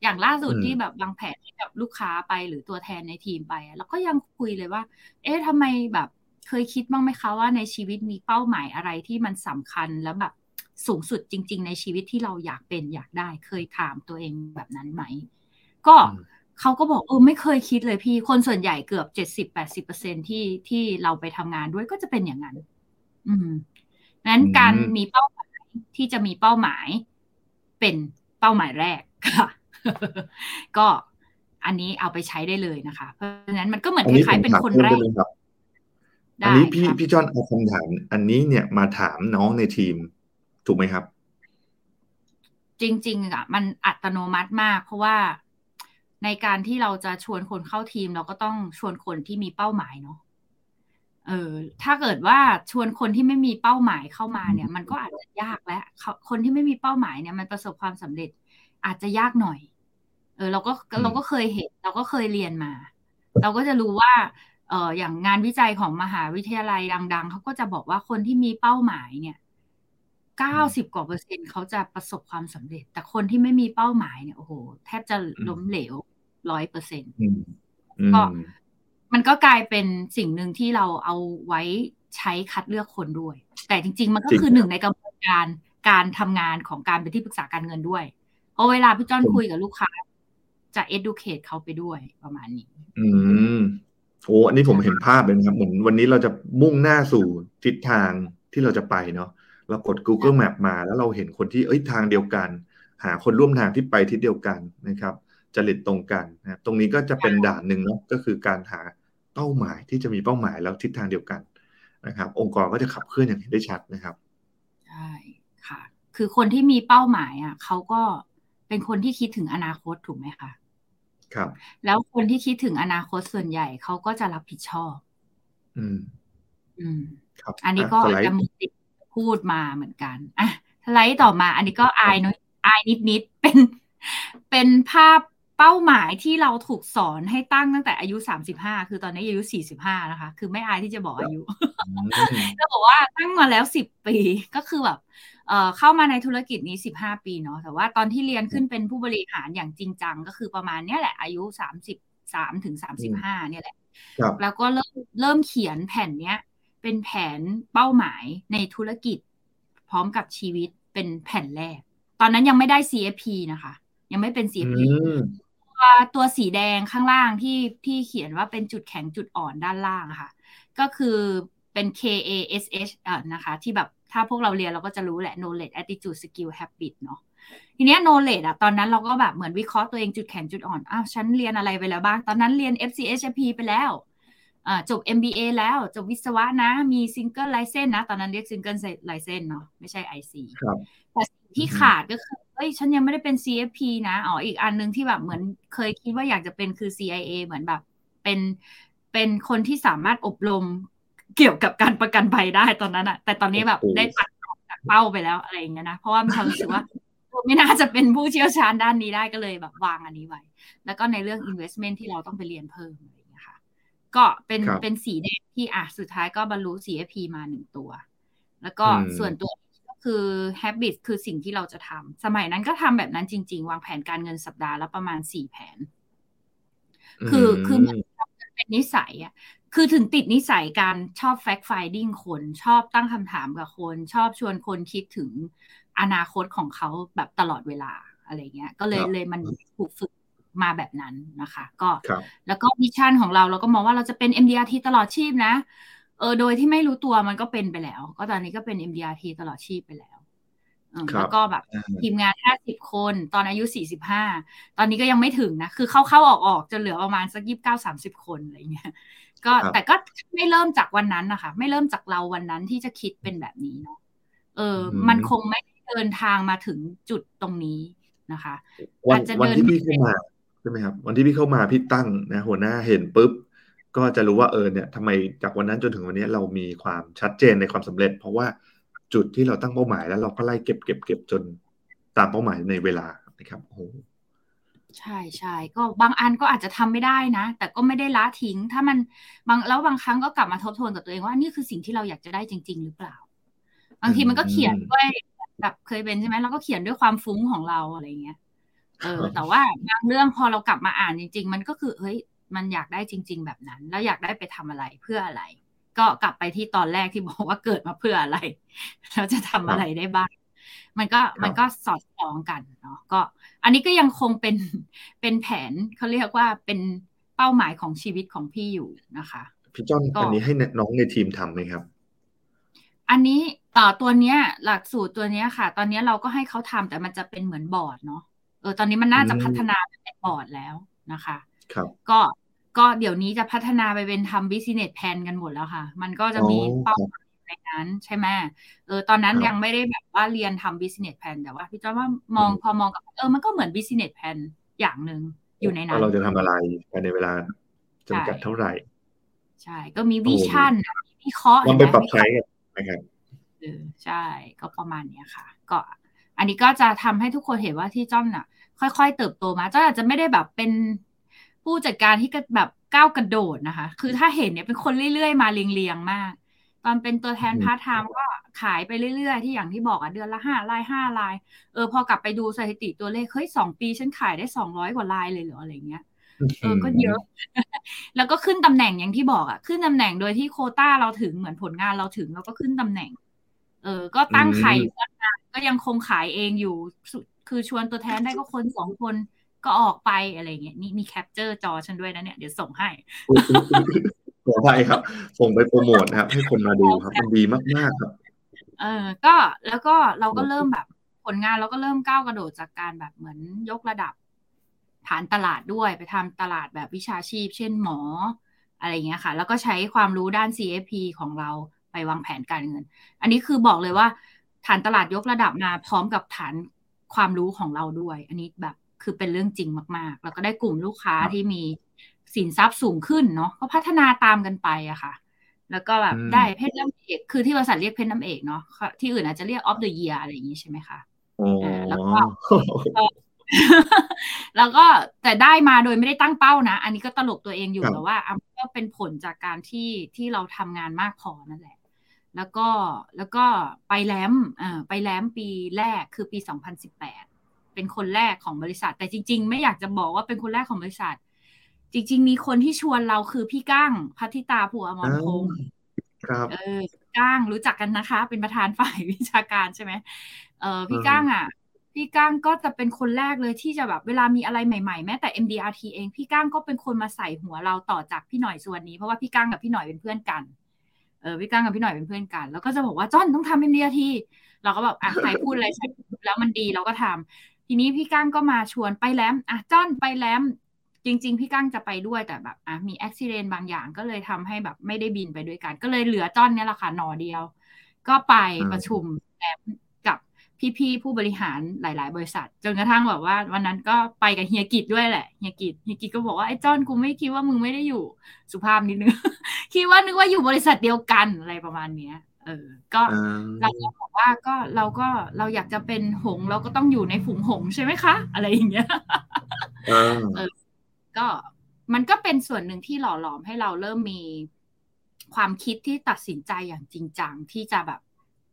อย่างล่าสุดที่แบบวางแผนให้กับลูกค้าไปหรือตัวแทนในทีมไปแล้วก็ยังคุยเลยว่า เอ๊ะทำไมแบบเคยคิดบ้างไหมคะว่าในชีวิตมีเป้าหมายอะไรที่มันสำคัญแล้วแบบสูงสุดจริง ๆ ในชีวิตที่เราอยากเป็นอยากได้ เคยถามตัวเองแบบนั้นไหม ก็ เขาก็บอกเออไม่เคยคิดเลยพี่คนส่วนใหญ่เกือบเจ็ดสิบแปดสิบเปอร์เซ็นที่ที่เราไปทำงานด้วยก็จะเป็นอย่างนั้น อืมนั้นการมีเป้าหมายที่จะมีเป้าหมาย เป็นเป้าหมายแรกค่ะ ก็อันนี้เอาไปใช้ได้เลยนะคะ เพราะฉะนั้นมันก็เหมือนคล้ายๆเป็นคนแรก
อันนี้พี่พี่จอนเอาคำถาม อันนี้เนี่ยมาถามน้องในทีม ถูกไหมครับ
จริง ๆอะมันอัตโนมัติมาก เพราะว่า ในการที่เราจะชวนคนเข้าทีม เราก็ต้องชวนคนที่มีเป้าหมายเนาะเออถ้าเกิดว่าชวนคนที่ไม่มีเป้าหมายเข้ามาเนี่ย มันก็อาจจะยากแล้วคนที่ไม่มีเป้าหมายเนี่ยมันประสบความสำเร็จอาจจะยากหน่อย เออเราก็เราก็เคยเห็น เราก็เคยเรียนมา เราก็จะรู้ว่าเอออย่างงานวิจัยของมหาวิทยาลัยดัง ๆเขาก็จะบอกว่าคนที่มีเป้าหมายเนี่ยเก้าสิบกว่าเปอร์เซ็นต์เขาจะประสบความสำเร็จ แต่คนที่ไม่มีเป้าหมายเนี่ยโอ้โหแทบจะล้มเหลว ร้อยเปอร์เซ็นต์ก็มันก็กลายเป็นสิ่งหนึ่งที่เราเอาไว้ใช้คัดเลือกคนด้วย แต่จริง ๆ มันก็คือหนึ่งในกระบวนการการทำงานของการเป็นที่ปรึกษาการเงินด้วย เพราะเวลาพี่จ้อนคุยกับลูกค้า จะ educate เขาไปด้วยประมาณนี้
อืมโอ้อันนี้ผมเห็นภาพเลยนะครับเหมือนวันนี้เราจะมุ่งหน้าสู่ทิศทางที่เราจะไปเนาะเรากด Google Map มาแล้วเราเห็นคนที่เอ้ยทางเดียวกัน หาคนร่วมทางที่ไปทิศเดียวกันนะครับ จริตตรงกันนะตรงนี้ก็จะเป็นด่านหนึ่งเนาะก็คือการหาเป้าหมายที่จะมีเป้าหมายแล้วทิศทางเดียวกันนะครับ องค์กรก็จะขับเคลื่อนอย่างเห็นได้ชัดนะครับ
ใช่ค่ะ คือคนที่มีเป้าหมายอะเขาก็เป็นคนที่คิดถึงอนาคตถูกไหมคะ
ครับ
แล้วคนที่คิดถึงอนาคตส่วนใหญ่เขาก็จะรับผิดชอบ
อืม
อืมครับอันนี้ก็จะมีติดพูดมาเหมือนกันอะสไลด์ต่อมา อันนี้ก็อายน้อยอายนิดนิดเป็น เป็นภาพ เป้าหมายที่เราถูกสอนให้ตั้งตั้งแต่อายุสามสิบห้าคือตอนนี้อายุสี่สิบห้านะคะ คือไม่อายที่จะบอกอายุจะบอกว่าตั้งมาแล้วสิบปีก็คือแบบเอ่อเข้ามาในธุรกิจนี้สิบห้าปีเนาะแต่ว่าตอนที่เรียนขึ้นเป็นผู้บริหารอย่างจริงจัง ก็คือประมาณเนี้ยแหละอายุสามสิบสามถึงสามสิบห้าเนี่ยแหละแล้วก็เริ่มเริ่มเขียนแผ่นเนี้ยเป็นแผนเป้าหมายในธุรกิจ พร้อมกับชีวิตเป็นแผ่นแรก ตอนนั้นยังไม่ได้ CFP นะคะ ยังไม่เป็น CFP ตัวสีแดงข้างล่างที่ที่เขียนว่าเป็นจุดแข็งจุดอ่อนด้านล่างค่ะ ก็คือเป็น KASH อะนะคะ ที่แบบถ้าพวกเราเรียนเราก็จะรู้แหละ knowledge attitude skill habit เนาะทีเนี้ย knowledge อะตอนนั้นเราก็แบบเหมือนวิเคราะห์ตัวเองจุดแข็งจุดอ่อนอ้าวฉันเรียนอะไรไปแล้วบ้าง ตอนนั้นเรียน FCHP ไปแล้วอ่าจบ MBA แล้วจบวิศวะนะ มี single license นะ ตอนนั้นเรียก single license เนาะไม่ใช่ IC
ครับ
แต่ที่ขาดก็คือ เอ้ยฉันยังไม่ได้เป็น CFP นะอ๋ออีกอันนึงที่แบบเหมือนเคยคิดว่าอยากจะเป็นคือ CIA เหมือนแบบเป็นเป็นคนที่สามารถอบรมเกี่ยวกับการประกันภัยได้ตอนนั้นอะแต่ตอนนี้แบบได้ตัดจากเป้าไปแล้วอะไรอย่างเงี้ยนะเพราะว่ามีความรู้สึกว่าไม่น่าจะเป็นผู้เชี่ยวชาญด้านนี้ได้ก็เลยแบบวางอันนี้ไว้ แล้วก็ในเรื่อง investment ที่เราต้องไปเรียนเพิ่มอะไรอย่างเงี้ยค่ะ ก็เป็นเป็นสีแดงที่อะสุดท้ายก็บรรลุ CFP มาหนึ่งตัว แล้วก็ส่วนตัว คือ habit คือสิ่งที่เราจะทำสมัยนั้นก็ทำแบบนั้นจริง ๆ วางแผนการเงินสัปดาห์ละประมาณสี่แผน คือคือมันเป็นนิสัยอะคือถึงติดนิสัยการชอบ fact finding คนชอบตั้งคำถามกับคน ชอบชวนคนคิดถึงอนาคตของเขาแบบตลอดเวลาอะไรเงี้ย ก็เลยเลยมันถูกฝึกมาแบบนั้นนะคะ ก็แล้วก็ mission ของเราเราก็มองว่าเราจะเป็น MDRT ตลอดชีพนะ เออโดยที่ไม่รู้ตัวมันก็เป็นไปแล้ว ก็ตอนนี้ก็เป็น MDRT ตลอดชีพไปแล้วแล้วก็แบบทีมงานห้าสิบคนตอนอายุสี่สิบห้าตอนนี้ก็ยังไม่ถึงนะ คือเข้าเข้าออกออกจะเหลือประมาณสักยี่สิบเก้าสามสิบคนอะไรเงี้ยก็แต่ก็ไม่เริ่มจากวันนั้นนะคะ ไม่เริ่มจากเราวันนั้นที่จะคิดเป็นแบบนี้เนาะเออ มันคงไม่เดินทางมาถึงจุดตรงนี้นะคะ
วันวันที่พี่เข้ามาใช่ไหมครับ วันที่พี่เข้ามาพี่ตั้งนะ หัวหน้าเห็นปุ๊บ ก็จะรู้ว่าเออเนี่ยทำไมจากวันนั้นจนถึงวันนี้เรามีความชัดเจนในความสำเร็จ เพราะว่าจุดที่เราตั้งเป้าหมายแล้วเราก็ไล่เก็บเก็บเก็บจนตามเป้าหมายในเวลานะครับโอ้
ใช่ใช่ก็บางอันก็อาจจะทำไม่ได้นะ แต่ก็ไม่ได้ละทิ้ง ถ้ามันบางแล้วบางครั้งก็กลับมาทบทวนกับตัวเองว่านี่คือสิ่งที่เราอยากจะได้จริง ๆ หรือเปล่า บางทีมันก็เขียนด้วยแบบเคยเป็นใช่ไหมเราก็เขียนด้วยความฟุ้งของเราอะไรเงี้ยเออแต่ว่าบางเรื่องพอเรากลับมาอ่านจริง ๆ มันก็คือเฮ้ย มันอยากได้จริง ๆ แบบนั้น แล้วอยากได้ไปทำอะไรเพื่ออะไร ก็กลับไปที่ตอนแรกที่บอกว่าเกิดมาเพื่ออะไรเราจะทำอะไรได้บ้างมันก็มันก็สอดคล้องกันเนาะก็ อันนี้ก็ยังคงเป็นเป็นแผนเขาเรียกว่าเป็นเป้าหมายของชีวิตของพี่อยู่นะคะ
พี่จ้อนอันนี้ให้น้องในทีมทำไหมครับ
อันนี้ต่อตัวเนี้ย หลักสูตรตัวเนี้ยค่ะ ตอนนี้เราก็ให้เขาทำแต่มันจะเป็นเหมือนบอร์ดเนาะเออตอนนี้มันน่าจะพัฒนาเป็นบอร์ดแล้วนะคะ
ครับ
ก็ ก็เดี๋ยวนี้จะพัฒนาไปเป็นทำ business plan กันหมดแล้วค่ะ มันก็จะมีเป้าหมายในนั้นใช่ไหมเออตอนนั้นยังไม่ได้แบบว่าเรียนทำ business plan แต่ว่าพี่จอนว่ามองพอมองกับเออมันก็เหมือน business plan อย่างหนึ่งอยู่ในนั้น
เราจะทำอะไรภายในเวลาจำกัดเท่าไหร่
ใช่ ก็มีวิชั่นมีวิเคราะห์
ลองไปปรับใช้กันนะครับ
เออใช่ ก็ประมาณเนี้ยค่ะ ก็อันนี้ก็จะทำให้ทุกคนเห็นว่าที่จ้อมน่ะ ค่อย ๆ เติบโตมาจ้อมอาจจะไม่ได้แบบเป็น ผู้จัดการที่แบบก้าวกระโดดนะคะ คือถ้าเห็นเนี่ยเป็นคนเรื่อยๆ มาเรียงๆมาก ตอนเป็นตัวแทนพาร์ทไทม์ก็ขายไปเรื่อยๆ ที่อย่างที่บอกอะเดือนละห้ารายห้าราย เออพอกลับไปดูสถิติตัวเลขเฮ้ยสองปีฉันขายได้สองร้อยกว่ารายเลยเหรออะไรเงี้ยเออก็เยอะ แล้วก็ขึ้นตำแหน่งอย่างที่บอกอะขึ้นตำแหน่งโดยที่โควตาเราถึงเหมือนผลงานเราถึงเราก็ขึ้นตำแหน่ง เออ ก็ตั้งไข่ก็ยังคงขายเองอยู่ คือชวนตัวแทนได้ก็คนสองคน ก็ออกไปอะไรเงี้ยนี่มี capture จอฉันด้วยนะเนี่ยเดี๋ยวส่งให้
ขอไปครับ ส่งไปโปรโมทนะครับ ให้คนมาดูครับ มันดีมากๆครับ
เออก็แล้วก็เราก็เริ่มแบบ ผลงานเราก็เริ่มก้าวกระโดดจากการแบบเหมือนยกระดับ ฐานตลาดด้วยไปทำตลาดแบบวิชาชีพ เช่นหมอ อะไรเงี้ยค่ะ แล้วก็ใช้ความรู้ด้าน CFP ของเราไปวางแผนการเงิน อันนี้คือบอกเลยว่า ฐานตลาดยกระดับมาพร้อมกับฐานความรู้ของเราด้วย อันนี้แบบ คือเป็นเรื่องจริงมาก ๆ แล้วก็ได้กลุ่มลูกค้าที่มีสินทรัพย์สูงขึ้นเนาะก็พัฒนาตามกันไปอะค่ะ แล้วก็แบบได้เพชรน้ำเอกคือที่บริษัทเรียกเพชรน้ำเอกเนาะที่อื่นอาจจะเรียกออฟเดอะเยียอะไรอย่างนี้ใช่ไหมคะแล้วก็แล้วก็แต่ได้มาโดยไม่ได้ตั้งเป้านะ อันนี้ก็ตลกตัวเองอยู่แต่ว่าก็เป็นผลจากการที่ที่เราทำงานมากพอนั่นแหละ แล้วก็แล้วก็ไปแลมอ่าไปแลมปีแรกคือปี 2018 เป็นคนแรกของบริษัท แต่จริง ๆ ไม่อยากจะบอกว่าเป็นคนแรกของบริษัท จริง ๆ มีคนที่ชวนเราคือพี่ก้างพัทิตาผัวอมรพงศ์
ครับ
เออก้างรู้จักกันนะคะ เป็นประธานฝ่ายวิชาการใช่ไหมเออพี่ก้างอะ พี่ก้างก็จะเป็นคนแรกเลยที่จะแบบเวลามีอะไรใหม่ๆ แม้แต่ MDRT เองพี่ก้างก็เป็นคนมาใส่หัวเราต่อจากพี่หน่อยส่วนนี้เพราะว่าพี่ก้างกับพี่หน่อยเป็นเพื่อนกันเออพี่ก้างกับพี่หน่อยเป็นเพื่อนกัน แล้วก็จะบอกว่าจ้อนต้องทำ MDRT เราก็แบบอะใครพูดอะไรใช่แล้วมันดีเราก็ทำ ทีนี้พี่ก้างก็มาชวนไปแลมอะจ้อนไปแลมจริง ๆ พี่ก้างจะไปด้วยแต่แบบอะมีอุบิเหตุบางอย่างก็เลยทำให้แบบไม่ได้บินไปด้วยกัน ก็เลยเหลือจ้อนเนี่ยแหละค่ะหนอเดียว ก็ไปประชุมแลมกับพี่ๆผู้บริหารหลาย ๆ บริษัท จนกระทั่งแบบว่า วันนั้นก็ไปกับเฮียกิจด้วยแหละเฮียกิจเฮียกิจก็บอกว่าไอ้จ้อนกูไม่คิดว่ามึงไม่ได้อยู่สุภาพนิดนึงคิดว่านึกว่าอยู่บริษัทเดียวกันอะไรประมาณเนี้ย เออก็เราก็บอกว่าก็เราก็เราอยากจะเป็นหง เราก็ต้องอยู่ในฝูงหงใช่ไหมคะ อะไรอย่างเงี้ยเออก็มันก็เป็นส่วนหนึ่งที่หล่อหลอมให้เราเริ่มมีความคิดที่ตัดสินใจอย่างจริงจังที่จะแบบ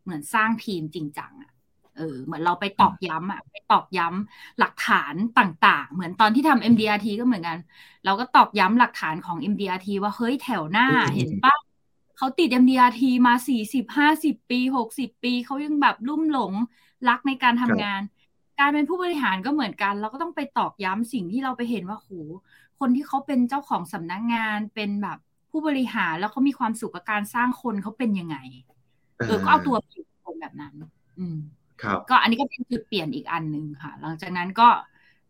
เหมือนสร้างทีมจริงจังอะเออเหมือนเราไปตอกย้ำอะไปตอกย้ำหลักฐานต่างๆ เหมือนตอนที่ทำ MDRT ก็เหมือนกัน เราก็ตอกย้ำหลักฐานของ MDRT ว่าเฮ้ยแถวหน้าเห็นปะ เขาติด MDRT มาสี่สิบห้าสิบปีหกสิบปีเขายังแบบลุ่มหลงรักในการทำงาน การเป็นผู้บริหารก็เหมือนกัน เราก็ต้องไปตอกย้ำสิ่งที่เราไปเห็นว่าโหคนที่เขาเป็นเจ้าของสำนักงงานเป็นแบบผู้บริหารแล้วเขามีความสุขกับการสร้างคนเขาเป็นยังไง เออก็เอาตัวอยู่คนแบบนั้น อืมก็อันนี้ก็เป็นจุดเปลี่ยนอีกอันหนึ่งค่ะ หลังจากนั้นก็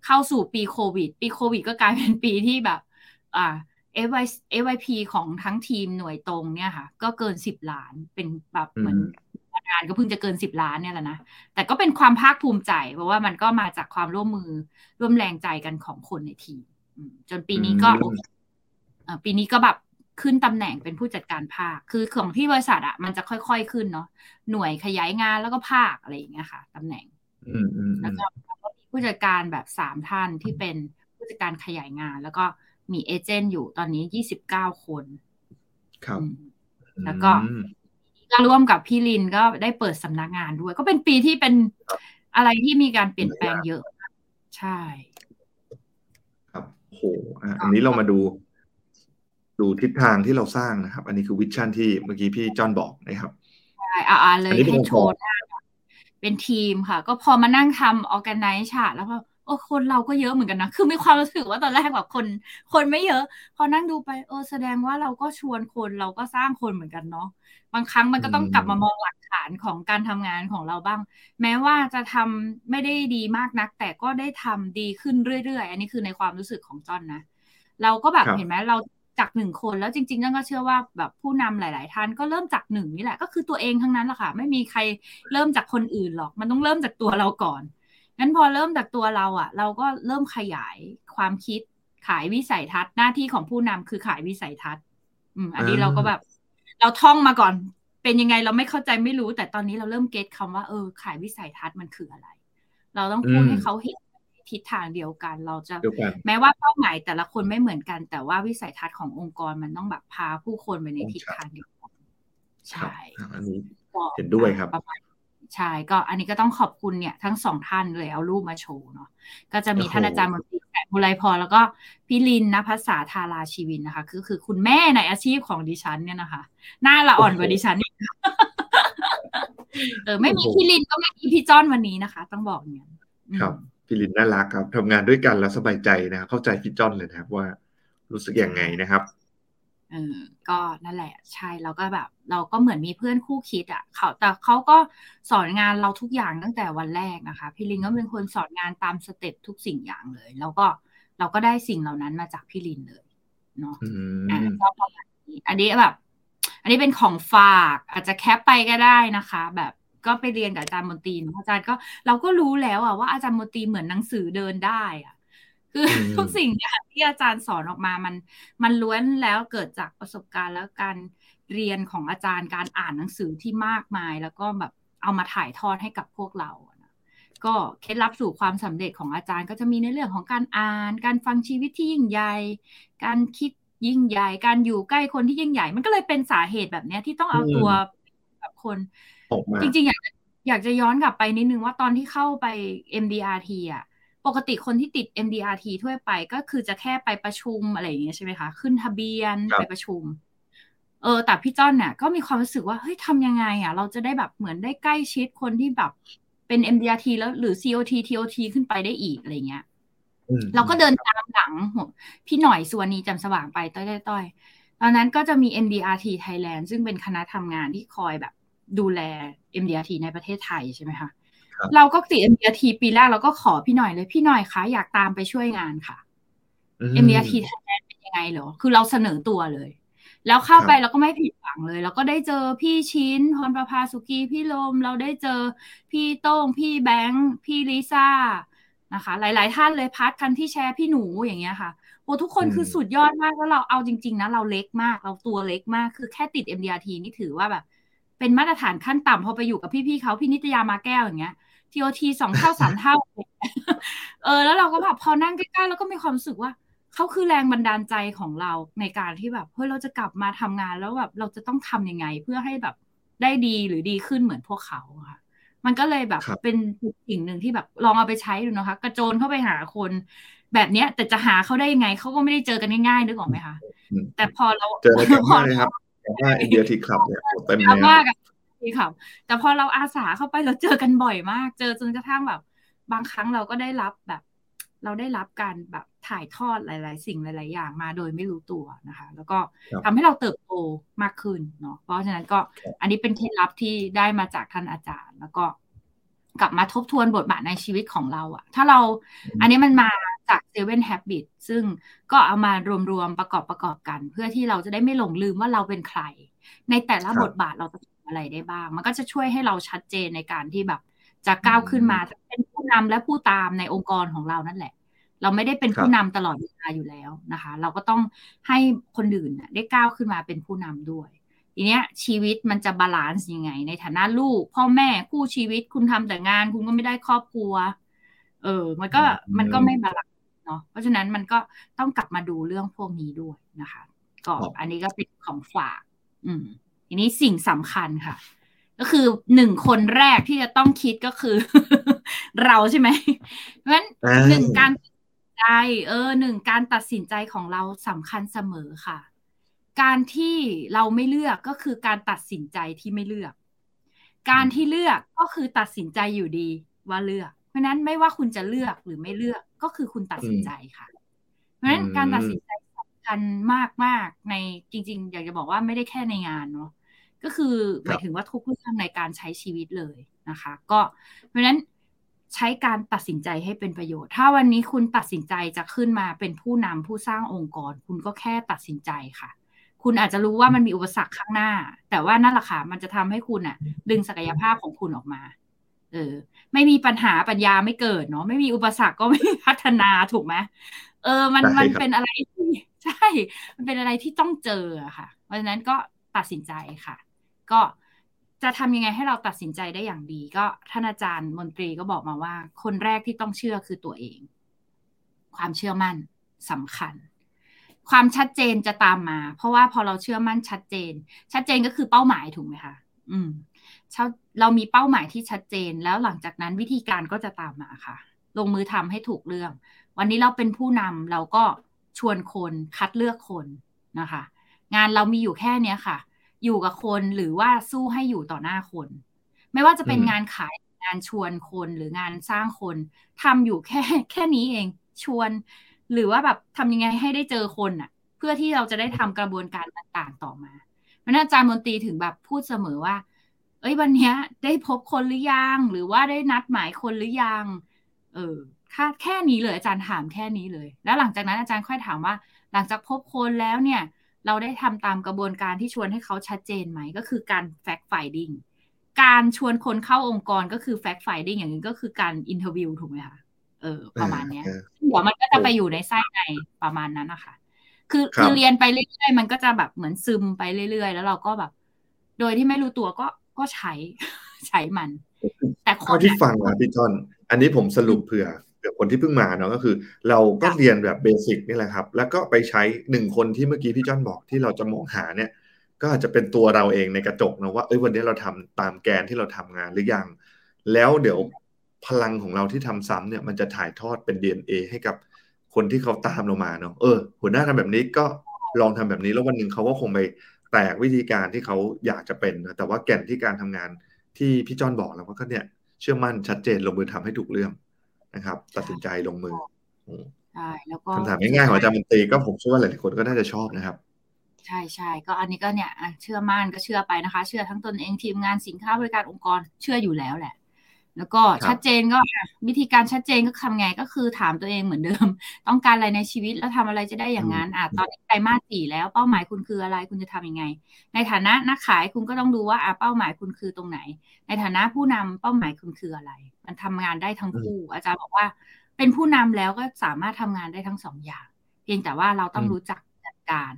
เข้าสู่ปีโควิด ปีโควิดก็กลายเป็นปีที่แบบ อ่า FY FYP ของทั้งทีมหน่วยตรงเนี่ยค่ะ ก็เกินสิบล้านเป็นแบบเหมือนงานก็เพิ่งจะเกินสิบล้านเนี่ยแหละนะ แต่ก็เป็นความภาคภูมิใจ เพราะว่ามันก็มาจากความร่วมมือร่วมแรงใจกันของคนในทีมจนปีนี้ก็ปีนี้ก็แบบขึ้นตำแหน่งเป็นผู้จัดการภาค คือของที่บริษัทอะมันจะค่อยๆขึ้นเนาะหน่วยขยายงานแล้วก็ภาคอะไรอย่างเงี้ยค่ะตำแหน่งแล้วก็มีผู้จัดการแบบสามท่านที่เป็นผู้จัดการขยายงานแล้วก็ มีเอเจนต์อยู่ตอนนี้ยี่สิบเก้าคน
ครับ
แล้วก็ก็ร่วมกับพี่ลินก็ได้เปิดสำนักงานด้วย ก็เป็นปีที่เป็นอะไรที่มีการเปลี่ยนแปลงเยอะ ใช่
ครับโหอันนี้เรามาดู ดูทิศทางที่เราสร้างนะครับ อันนี้คือวิชั่นที่เมื่อกี้พี่จอนบอกนะครับ
ใช่อ่าเลยให้โชว์เป็นทีมค่ะ ก็พอมานั่งทำออแกไนซ์ฉาแล้วก็ โอ้คนเราก็เยอะเหมือนกันนะ คือมีความรู้สึกว่าตอนแรกแบบคน คนไม่เยอะ พอนั่งดูไปเออแสดงว่าเราก็ชวนคนเราก็สร้างคนเหมือนกันเนาะ บางครั้งมันก็ต้องกลับมามองหลักฐานของการทำงานของเราบ้าง แม้ว่าจะทำไม่ได้ดีมากนัก แต่ก็ได้ทำดีขึ้นเรื่อยๆ อันนี้คือในความรู้สึกของจอนนะ เราก็แบบเห็นไหมเราจากหนึ่งคนแล้วจริงๆนั่นก็เชื่อว่าแบบผู้นำหลาย ๆ ท่านก็เริ่มจากหนึ่งนี่แหละ ก็คือตัวเองทั้งนั้นแหละค่ะ ไม่มีใครเริ่มจากคนอื่นหรอก มันต้องเริ่มจากตัวเราก่อน งั้นพอเริ่มจากตัวเราอะ เราก็เริ่มขยายความคิดขายวิสัยทัศน์หน้าที่ของผู้นำคือขายวิสัยทัศน์ อืม อันนี้เราก็แบบ เราท่องมาก่อน เป็นยังไงเราไม่เข้าใจไม่รู้ แต่ตอนนี้เราเริ่มเก็ตคำว่าเออ ขายวิสัยทัศน์มันคืออะไร เราต้องพูดให้เขาเห็นทิศทางเดียวกัน เราจะแม้ว่าเป้าหมายแต่ละคนไม่เหมือนกัน แต่ว่าวิสัยทัศน์ขององค์กรมันต้องแบบพาผู้คนไปในทิศทางเดียวกันใช่
อันนี้เห็นด้วยครับ
ใช่ก็อันนี้ก็ต้องขอบคุณเนี่ย ทั้งสองท่านเลยเอารูปมาโชว์เนาะก็จะมีท่านอาจารย์มนตรีแสงบุไรพรแล้วก็พี่ลินนะภาษาธาราชีวินนะคะคือคือคุณแม่ในอาชีพของดิฉันเนี่ยนะคะ หน้าละอ่อนกว่าดิฉันนี่เออไม่มีพี่ลินก็ไม่มีพี่จ้อนวันนี้นะคะ ต้องบอกอย่างนี้
ครับพี่ลินน่ารักครับทำงานด้วยกันแล้วสบายใจนะครับเข้าใจพี่จ้อนเลยนะครับว่ารู้สึกยังไงนะครับ
เออก็นั่นแหละใช่เราก็แบบ เราก็เหมือนมีเพื่อนคู่คิดอะเขาแต่เขาก็สอนงานเราทุกอย่างตั้งแต่วันแรกนะคะ พี่ลินก็เป็นคนสอนงานตาม step ทุกสิ่งอย่างเลย แล้วก็เราก็ได้สิ่งเหล่านั้นมาจากพี่ลินเลยเนาะอ่าก็ประมาณนี้อันนี้แบบ อันนี้เป็นของฝากอาจจะ cap ไปก็ได้นะคะ แบบก็ไปเรียนกับอาจารย์มนตรีอาจารย์ก็เราก็รู้แล้วอะว่าอาจารย์มนตรีเหมือนหนังสือเดินได้อะ คือทุกสิ่งเนี่ยที่อาจารย์สอนออกมามัน มันล้วนแล้วเกิดจากประสบการณ์แล้วการเรียนของอาจารย์การอ่านหนังสือที่มากมาย แล้วก็แบบเอามาถ่ายทอดให้กับพวกเราก็เคล็ดลับสู่ความสำเร็จของอาจารย์ก็จะมีในเรื่องของการอ่าน การฟังชีวิตที่ยิ่งใหญ่ การคิดยิ่งใหญ่ การอยู่ใกล้คนที่ยิ่งใหญ่ มันก็เลยเป็นสาเหตุแบบนี้ที่ต้องเอาตัวแบบคน จริงๆ อยากอยากจะย้อนกลับไปนิดนึงว่าตอนที่เข้าไป MDRT อะ ปกติคนที่ติด MDRT ทั่วไปก็คือจะแค่ไปประชุมอะไรอย่างเงี้ยใช่ไหมคะ ขึ้นทะเบียนไปประชุม เออ แต่พี่จ้อนเนี่ยก็มีความรู้สึกว่า เฮ้ยทำยังไงอะ เราจะได้แบบเหมือนได้ใกล้ชิดคนที่แบบเป็น MDRT แล้วหรือ COT TOT ขึ้นไปได้อีกอะไรเงี้ยเราก็เดินตามหลัง พี่หน่อยสวนีจำสว่างไปต้อยต้อยตอนนั้นก็จะมี MDRT Thailand ซึ่งเป็นคณะทำงานที่คอยแบบดูแล MDRT ในประเทศไทยใช่ไหมคะ เราก็ติด MDRT ปีแรกเราก็ขอพี่หน่อยเลยพี่หน่อยคะอยากตามไปช่วยงานค่ะ MDRT ไทยแลนด์เป็นยังไงเหรอ คือเราเสนอตัวเลย แล้วเข้าไปเราก็ไม่ผิดหวังเลย เราก็ได้เจอพี่ชิ้นพรประภาสุกีพี่ลม เราได้เจอพี่โต้ง พี่แบงค์พี่ลิซ่านะคะ หลาย ๆ ท่านเลยพัดคันที่แชร์พี่หนูอย่างเงี้ยค่ะโอ้ทุกคนคือสุดยอดมากแล้วเราเอาจริง ๆ นะ เราเล็กมาก เราตัวเล็กมาก คือแค่ติด MDRT นี่ถือว่าแบบ เป็นมาตรฐานขั้นต่ำพอไปอยู่กับพี่ ๆเขาพี่นิตยามาแก้วอย่างเงี้ย ทีโอทีสองเท่าสามเท่า เออ แล้วเราก็แบบพอนั่งใกล้ๆแล้วก็มีความรู้สึกว่าเขาคือแรงบันดาลใจของเราในการที่แบบเฮ้ยเราจะกลับมาทำงานแล้วแบบเราจะต้องทํำยังไง เพื่อให้แบบได้ดีหรือดีขึ้นเหมือนพวกเขาค่ะ มันก็เลยแบบเป็นสิ่งหนึ่งที่แบบลองเอาไปใช้ดูนะคะ กระโจนเข้าไปหาคน แบบเนี้ย แต่จะหาเขาได้ยังไงเขาก็ไม่ได้เจอกันง่ายๆนึกออกไหมคะแต่พอเรา
เจอกันง่ายเลยครับว่าอินเดียทีคลับเนี่ยเต็มเลยมาก
ดีค่ะ แต่พอเราอาสาเข้าไปเราเจอกันบ่อยมาก เจอจนกระทั่งแบบ บางครั้งเราก็ได้รับแบบ เราได้รับการแบบถ่ายทอดหลาย ๆ สิ่งหลาย ๆ อย่างมาโดยไม่รู้ตัวนะคะ แล้วก็ทำให้เราเติบโตมากขึ้นเนาะเพราะฉะนั้นก็อันนี้เป็นเคล็ดลับที่ได้มาจากท่านอาจารย์ แล้วก็กลับมาทบทวนบทบาทในชีวิตของเราอะถ้าเราอันนี้มันมาจากเซเว่นแฮบบิตซึ่งก็เอามารวมๆประกอบประกอบกัน เพื่อที่เราจะได้ไม่หลงลืมว่าเราเป็นใคร ในแต่ละบทบาทเราจะ อะไรได้บ้าง มันก็จะช่วยให้เราชัดเจนในการที่แบบ จะก้าวขึ้นมาเป็นผู้นำและผู้ตามในองค์กรของเรานั่นแหละ เราไม่ได้เป็นผู้นำตลอดเวลาอยู่แล้วนะคะ เราก็ต้องให้คนอื่นได้ก้าวขึ้นมาเป็นผู้นำด้วยทีเนี้ยชีวิตมันจะ balance ยังไง ในฐานะลูก พ่อแม่คู่ชีวิตคุณทำแต่งาน คุณก็ไม่ได้ครอบครัว เออ มันก็มันก็ไม่ balance เนาะเพราะฉะนั้นมันก็ต้องกลับมาดูเรื่องพวกนี้ด้วยนะคะก็อันนี้ก็เป็นของฝาก อืม ทีนี้สิ่งสำคัญค่ะ ก็คือหนึ่งคนแรกที่จะต้องคิดก็คือ เราใช่ไหมเพราะฉะนั้นหนึ่งการใจเออหนึ่งการตัดสินใจของเราสำคัญเสมอค่ะ การที่เราไม่เลือกก็คือการตัดสินใจที่ไม่เลือก การที่เลือกก็คือตัดสินใจอยู่ดีว่าเลือก เพราะนั้นไม่ว่าคุณจะเลือกหรือไม่เลือกก็คือคุณตัดสินใจค่ะ เพราะฉะนั้นการตัดสินใจสำคัญมากมากในจริง ๆ อยากจะบอกว่าไม่ได้แค่ในงานเนาะ ก็คือหมายถึงว่าทุกเรื่องในการใช้ชีวิตเลยนะคะ ก็เพราะฉะนั้นใช้การตัดสินใจให้เป็นประโยชน์ ถ้าวันนี้คุณตัดสินใจจะขึ้นมาเป็นผู้นำผู้สร้างองค์กร คุณก็แค่ตัดสินใจค่ะ คุณอาจจะรู้ว่ามันมีอุปสรรคข้างหน้า แต่ว่านั่นแหละค่ะมันจะทำให้คุณอะดึงศักยภาพของคุณออกมาเออไม่มีปัญหาปัญญาไม่เกิดเนาะไม่มีอุปสรรคก็ไม่พัฒนาถูกไหมเออ มันมันเป็นอะไรที่ใช่ มันเป็นอะไรที่ต้องเจอค่ะ เพราะฉะนั้นก็ตัดสินใจค่ะ ก็จะทำยังไงให้เราตัดสินใจได้อย่างดี ก็ท่านอาจารย์มนตรีก็บอกมาว่า คนแรกที่ต้องเชื่อคือตัวเอง ความเชื่อมั่นสำคัญ ความชัดเจนจะตามมา เพราะว่าพอเราเชื่อมั่นชัดเจน ชัดเจนก็คือเป้าหมายถูกไหมคะอืมเรามีเป้าหมายที่ชัดเจนแล้วหลังจากนั้นวิธีการก็จะตามมาค่ะ ลงมือทำให้ถูกเรื่อง วันนี้เราเป็นผู้นำเราก็ชวนคนคัดเลือกคนนะคะ งานเรามีอยู่แค่เนี้ยค่ะ อยู่กับคนหรือว่าสู้ให้อยู่ต่อหน้าคน ไม่ว่าจะเป็นงานขายงานชวนคนหรืองานสร้างคนทำอยู่แค่แค่นี้เองชวน หรือว่าแบบทำยังไงให้ได้เจอคนอะ เพื่อที่เราจะได้ทำกระบวนการต่างๆต่อมาเพราะอาจารย์มนตรีถึงแบบพูดเสมอว่า เอ้ยวันนี้ได้พบคนหรือยังหรือว่าได้นัดหมายคนหรือยัง เออค่าแค่นี้เลยอาจารย์ถามแค่นี้เลย แล้วหลังจากนั้นอาจารย์ค่อยถามว่า หลังจากพบคนแล้วเนี่ย เราได้ทำตามกระบวนการที่ชวนให้เขาชัดเจนไหม ก็คือการ fact finding การชวนคนเข้าองค์กรก็คือ fact finding อย่างนี้ก็คือการ interview ถูกไหมคะเออ ประมาณเนี้ยเดี๋ยวมันก็จะไปอยู่ในไส้ในประมาณนั้นนะคะคือคือเรียนไปเรื่อยๆมันก็จะแบบเหมือนซึมไปเรื่อยๆ แล้วเราก็แบบ โดยที่ไม่รู้ตัวก็ก็ใช้ใช้มัน
แต่คนที่ฟังนะพี่จอน อันนี้ผมสรุปเผื่อ เผื่อคนที่เพิ่งมาเนาะก็คือ เราก็เรียนแบบเบสิกนี่แหละครับ แล้วก็ไปใช้หนึ่งคนที่เมื่อกี้พี่จ้อนบอกที่เราจะมองหาเนี่ย ก็อาจจะเป็นตัวเราเองในกระจกนะว่าเอ้ยวันนี้เราทำตามแกนที่เราทำงานหรือยัง แล้วเดี๋ยวพลังของเราที่ทำซ้ำเนี่ยมันจะถ่ายทอดเป็น DNA ให้กับคนที่เขาตามเรามาเนาะเออหัวหน้าทำแบบนี้ก็ลองทำแบบนี้แล้ววันหนึ่งเขาก็คงไปแตกวิธีการที่เขาอยากจะเป็นนะแต่ว่าแก่นที่การทำงานที่พี่จ้อนบอกแล้วว่าก็เนี่ยเชื่อมั่นชัดเจนลงมือทำให้ถูกเรื่อง นะครับ ตัดสินใจลงมือ
ใช่แล้วก็
คำถามง่ายๆของอาจารย์มนตรีก็ผมเชื่อว่าหลายๆคนก็น่าจะชอบนะครับ
ใช่ใช่ก็อันนี้ก็เนี่ยเชื่อมั่นก็เชื่อไปนะคะ เชื่อทั้งตนเองทีมงานสินค้าบริการองค์กรเชื่ออยู่แล้วแหละ แล้วก็ชัดเจนก็วิธีการชัดเจนก็ทำไงก็คือถามตัวเองเหมือนเดิม ต้องการอะไรในชีวิตแล้วทำอะไรจะได้อย่างนั้นอะตอนนี้ไตรมาสสี่แล้วเป้าหมายคุณคืออะไรคุณจะทํำยังไง ในฐานะนักขายคุณก็ต้องดูว่าอะเป้าหมายคุณคือตรงไหน ในฐานะผู้นำเป้าหมายคุณคืออะไร มันทำงานได้ทั้งคู่ อาจารย์บอกว่า เป็นผู้นำแล้วก็สามารถทำงานได้ทั้งสองอย่าง เพียงแต่ว่าเราต้องรู้จักจัดการ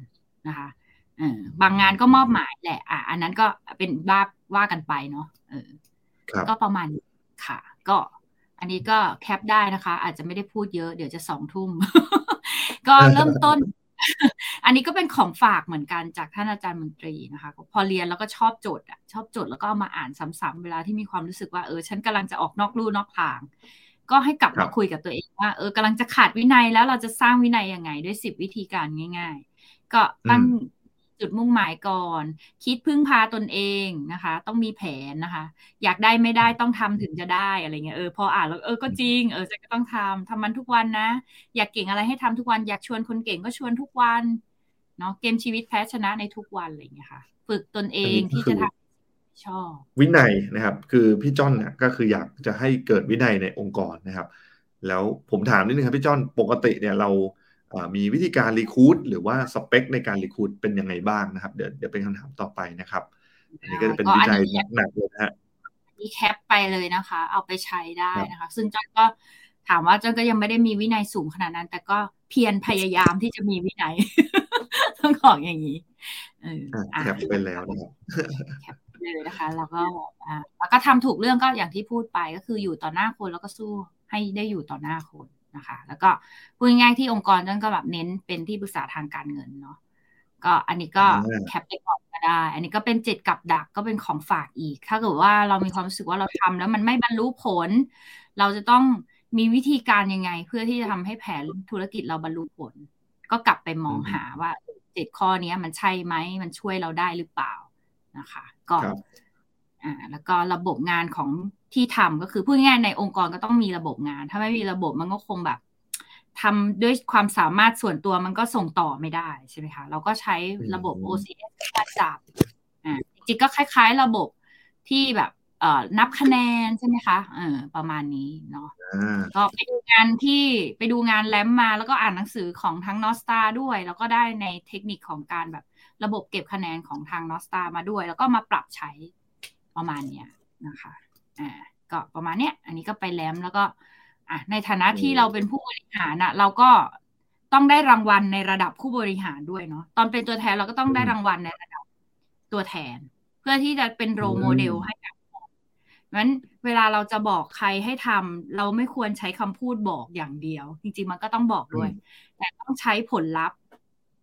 นะคะบางงานก็มอบหมายแหละ อะอันนั้นก็เป็นว่าว่ากันไปเนาะเออก็ประมาณ ค่ะ ก็อันนี้ก็แคปได้นะคะ อาจจะไม่ได้พูดเยอะเดี๋ยวจะสองทุ่ม ก็เริ่มต้น อันนี้ก็เป็นของฝากเหมือนกันจากท่านอาจารย์มนตรีนะคะ พอเรียนแล้วก็ชอบโจทย์อะชอบโจทย์แล้วก็มาอ่านซ้ำๆเวลาที่มีความรู้สึกว่าเออฉันกำลังจะออกนอกลู่นอกทางก็ให้กลับมาคุยกับตัวเองว่าเออกำลังจะขาดวินัยแล้วเราจะสร้างวินัยยังไง ด้วยสิบวิธีการง่าย ๆ ก็ตั้ง จุดมุ่งหมายก่อน คิดพึ่งพาตนเองนะคะ ต้องมีแผนนะคะ อยากได้ไม่ได้ต้องทำถึงจะได้อะไรเงี้ยเออพออ่านแล้วเออก็จริงเออจะก็ต้องทำทำมันทุกวันนะ อยากเก่งอะไรให้ทำทุกวันอยากชวนคนเก่งก็ชวนทุกวันเนาะเกมชีวิตแพ้ชนะในทุกวันอะไรเงี้ยค่ะ ฝึกตนเองที่จะทำชอบ
วินัยนะครับ คือพี่จ้อนเนี่ยก็คืออยากจะให้เกิดวินัยในองค์กรนะครับ แล้วผมถามนิดนึงครับพี่จ้อนปกติเนี่ยเรา มีวิธีการรีคูดหรือว่าสเปคในการรีคูดเป็นยังไงบ้างนะครับ เดี๋ยวเดี๋ยวเป็นคำถามต่อไปนะครับ อันนี้ก็จะเป็นวิจัยหนักเลยนะฮะ
นี่แคปไปเลยนะคะ เอาไปใช้ได้นะคะ ซึ่งจ้อนก็ถามว่าจ้อนก็ยังไม่ได้มีวินัยสูงขนาดนั้น แต่ก็เพียรพยายามที่จะมีวินัยต้องบอกอย่างนี้
แคปไปแล้วนะครับ
เลยนะคะ แล้วก็อ่าแล้วก็ทำถูกเรื่องก็อย่างที่พูดไปก็คืออยู่ต่อหน้าคนแล้วก็สู้ให้ได้อยู่ต่อหน้าคน นะคะ แล้วก็พูดง่ายๆที่องค์กรนั่นก็แบบเน้นเป็นที่ปรึกษาทางการเงินเนาะก็อันนี้ก็แคปไปก่อนก็ได้ อันนี้ก็เป็นเจ็ดกับดักก็เป็นของฝากอีก ถ้าเกิดว่าเรามีความรู้สึกว่าเราทำแล้วมันไม่บรรลุผล เราจะต้องมีวิธีการยังไง เพื่อที่จะทำให้แผนธุรกิจเราบรรลุผล ก็กลับไปมองหาว่าเจ็ดข้อนี้มันใช่ไหมมันช่วยเราได้หรือเปล่านะคะ ก็อ่าแล้วก็ระบบงานของ ที่ทำก็คือพูดง่ายในองค์กรก็ต้องมีระบบงาน ถ้าไม่มีระบบมันก็คงแบบทำด้วยความสามารถส่วนตัวมันก็ส่งต่อไม่ได้ใช่ไหมคะเราก็ใช้ระบบ OCS มาจับอ่าจริงก็คล้าย ๆ ระบบที่แบบเอ่อนับคะแนนใช่ไหมคะเออประมาณนี้เนาะก็ไปดูงานที่ไปดูงานแลมมา แล้วก็อ่านหนังสือของทั้งนอสตาด้วย แล้วก็ได้ในเทคนิคของการแบบระบบเก็บคะแนนของทางนอสตามาด้วย แล้วก็มาปรับใช้ประมาณเนี้ยนะคะ อ่าก็ประมาณเนี้ย อันนี้ก็ไปแลมแล้วก็ อะในฐานะที่เราเป็นผู้บริหารนะเราก็ต้องได้รางวัลในระดับผู้บริหารด้วยเนาะตอนเป็นตัวแทนเราก็ต้องได้รางวัลในระดับตัวแทน เพื่อที่จะเป็นโรโมเดลให้กับนั้นเวลาเราจะบอกใครให้ทำเราไม่ควรใช้คำพูดบอกอย่างเดียว จริง ๆ มันก็ต้องบอกด้วย แต่ต้องใช้ผลลัพธ์